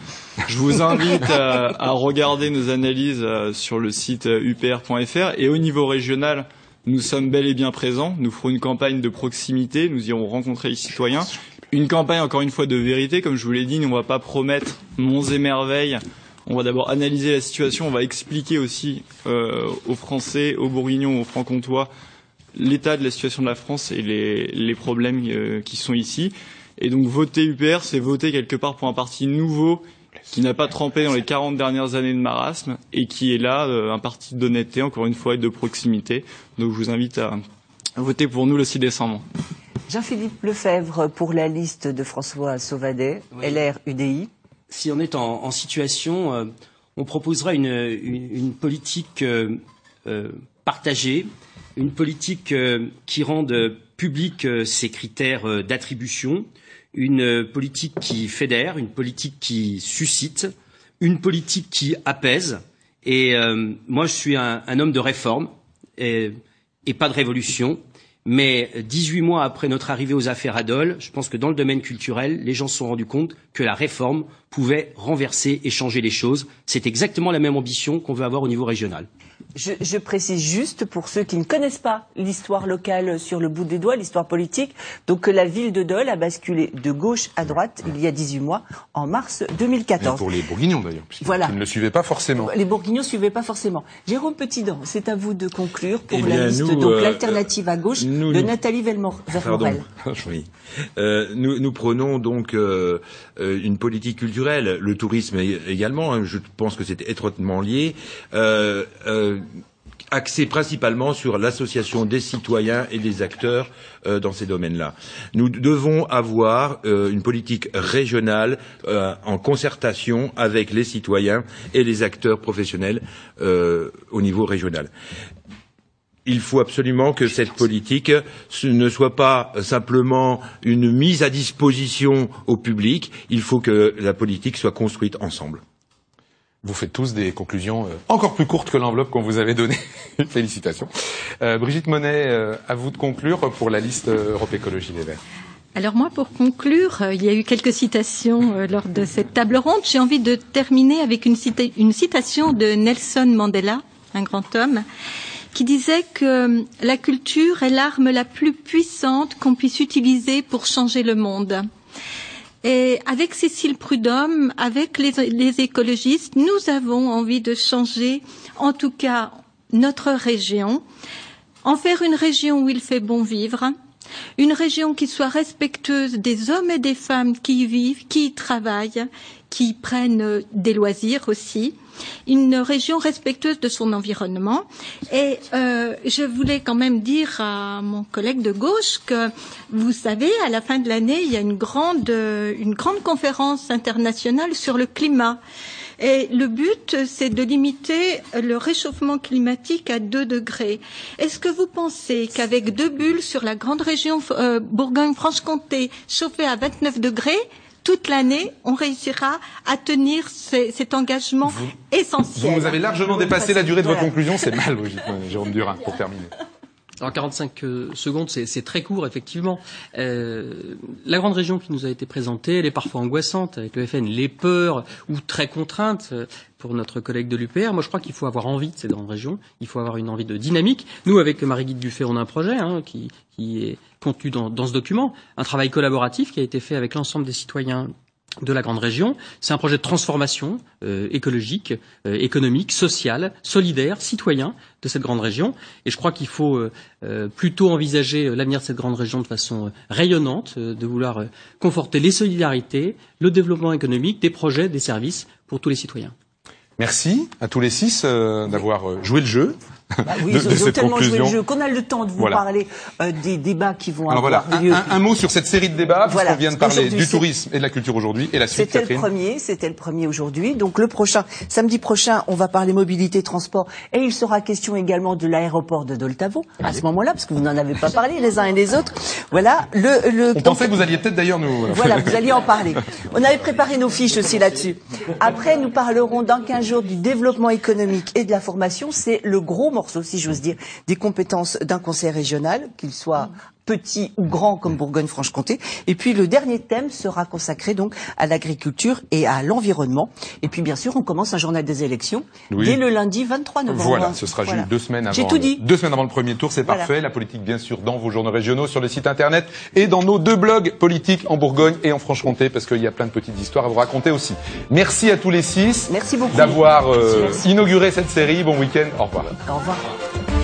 Je vous invite à, à regarder nos analyses euh, sur le site euh, upr.fr et au niveau régional, nous sommes bel et bien présents. Nous ferons une campagne de proximité, nous irons rencontrer les citoyens. Une campagne encore une fois de vérité, comme je vous l'ai dit, on ne va pas promettre monts et merveilles. On va d'abord analyser la situation, on va expliquer aussi euh, aux Français, aux Bourguignons, aux Francs-Comtois l'état de la situation de la France et les, les problèmes euh, qui sont ici. Et donc voter UPR, c'est voter quelque part pour un parti nouveau qui n'a pas trempé dans les 40 dernières années de marasme et qui est là, euh, un parti d'honnêteté, encore une fois, et de proximité. Donc je vous invite à voter pour nous le 6 décembre. Jean-Philippe Lefebvre pour la liste de François Sauvadet, Oui. LR UDI. si on est en, en situation, euh, on proposera une, une, une politique euh, euh, partagée, une politique qui rende public ses critères d'attribution, une politique qui fédère, une politique qui suscite, une politique qui apaise. Et moi, je suis un, un homme de réforme et, et pas de révolution. Mais 18 mois après notre arrivée aux affaires Adol, je pense que dans le domaine culturel, les gens se sont rendus compte que la réforme pouvait renverser et changer les choses. C'est exactement la même ambition qu'on veut avoir au niveau régional. Je, je, précise juste pour ceux qui ne connaissent pas l'histoire locale sur le bout des doigts, l'histoire politique, donc que la ville de Dole a basculé de gauche à droite il y a 18 mois, en mars 2014. pour les Bourguignons d'ailleurs, voilà. ne le suivaient pas forcément. Les Bourguignons ne suivaient pas forcément. Jérôme Petitdent, c'est à vous de conclure pour eh la liste nous, donc euh, l'alternative à gauche nous, de nous- Nathalie Velmor- Pardon. Oui. Euh, nous, nous prenons donc euh, euh, une politique culturelle, le tourisme également. hein, je pense que c'est étroitement lié. Euh, euh, axé principalement sur l'association des citoyens et des acteurs euh, dans ces domaines-là. Nous devons avoir une politique régionale en concertation avec les citoyens et les acteurs professionnels au niveau régional il faut absolument que cette politique ne soit pas simplement une mise à disposition au public, il faut que la politique soit construite ensemble. Vous faites tous des conclusions euh, encore plus courtes que l'enveloppe qu'on vous avait donnée. Félicitations. Euh, Brigitte Monet, euh, à vous de conclure pour la liste Europe Écologie Les Verts. Alors moi, pour conclure, il y a eu quelques citations lors de cette table ronde. J'ai envie de terminer avec une, cita- une citation de Nelson Mandela, un grand homme, qui disait que euh, la culture est l'arme la plus puissante qu'on puisse utiliser pour changer le monde. Et avec Cécile Prudhomme, avec les, les écologistes, nous avons envie de changer, en tout cas, notre région, en faire une région où il fait bon vivre, une région qui soit respectueuse des hommes et des femmes qui y vivent, qui y travaillent, qui prennent euh, des loisirs aussi, une région respectueuse de son environnement. Et euh, je voulais quand même dire à mon collègue de gauche que, vous savez, à la fin de l'année, il y a une grande, euh, une grande conférence internationale sur le climat. Et le but, c'est de limiter le réchauffement climatique à 2 degrés. Est-ce que vous pensez qu'avec deux bulles sur la grande région Bourgogne-Franche-Comté chauffée à 29 degrés, toute l'année, on réussira à tenir ce- cet engagement Vous essentiel vous avez largement dépassé la durée de votre conclusion, c'est mal, Jérôme Durin, pour terminer. Alors 45 euh, secondes, c'est très court, effectivement. Euh, la grande région qui nous a été présentée, elle est parfois angoissante avec le FN, les peurs ou très contraintes euh, pour notre collègue de l'UPR. Moi, je crois qu'il faut avoir envie de cette grande région. Il faut avoir une envie de dynamique. Nous, avec Marie-Guide Buffet, on a un projet hein, qui, qui est contenu dans, dans ce document, un travail collaboratif qui a été fait avec l'ensemble des citoyens de la grande région. C'est un projet de transformation euh, écologique, euh, économique, sociale, solidaire, citoyen de cette grande région. Et je crois qu'il faut euh, plutôt envisager l'avenir de cette grande région de façon rayonnante, de vouloir conforter les solidarités, le développement économique, des projets, des services pour tous les citoyens. Merci à tous les six d'avoir joué le jeu. Bah oui, de- ils de ont tellement joué le conclusion. jeu qu'on a le temps de vous Voilà. parler euh, des débats qui vont Alors voilà, avoir un, lieu. un- un mot sur cette série de débats, Voilà, vient de parler du tourisme et de la culture aujourd'hui, et la suite, C'était le premier, c'était le premier aujourd'hui. Donc le prochain, samedi prochain, on va parler mobilité, transport, et il sera question également de l'aéroport de Doltavo à ce moment-là, parce que vous n'en avez pas parlé les uns et les autres. Voilà, le, le On pensait que vous alliez peut-être d'ailleurs nous... voilà, vous alliez en parler. On avait préparé nos fiches aussi là-dessus. Après, nous parlerons dans 15 jours du développement économique et de la formation. C'est le gros morceau, si j'ose dire, des compétences d'un conseil régional, qu'il soit petit ou grand comme Bourgogne-Franche-Comté. Et puis le dernier thème sera consacré donc à l'agriculture et à l'environnement. Et puis bien sûr, on commence un journal des élections Oui. dès le lundi 23 novembre. Voilà, ce sera Voilà. juste deux semaines avant. J'ai tout dit. le- Deux semaines avant le premier tour, c'est Voilà. parfait. La politique, bien sûr, dans vos journaux régionaux, sur les sites internet et dans nos deux blogs politiques en Bourgogne et en Franche-Comté, parce qu'il y a plein de petites histoires à vous raconter aussi. Merci à tous les six Merci beaucoup. d'avoir euh, inauguré cette série. Bon week-end. Au revoir. Au revoir.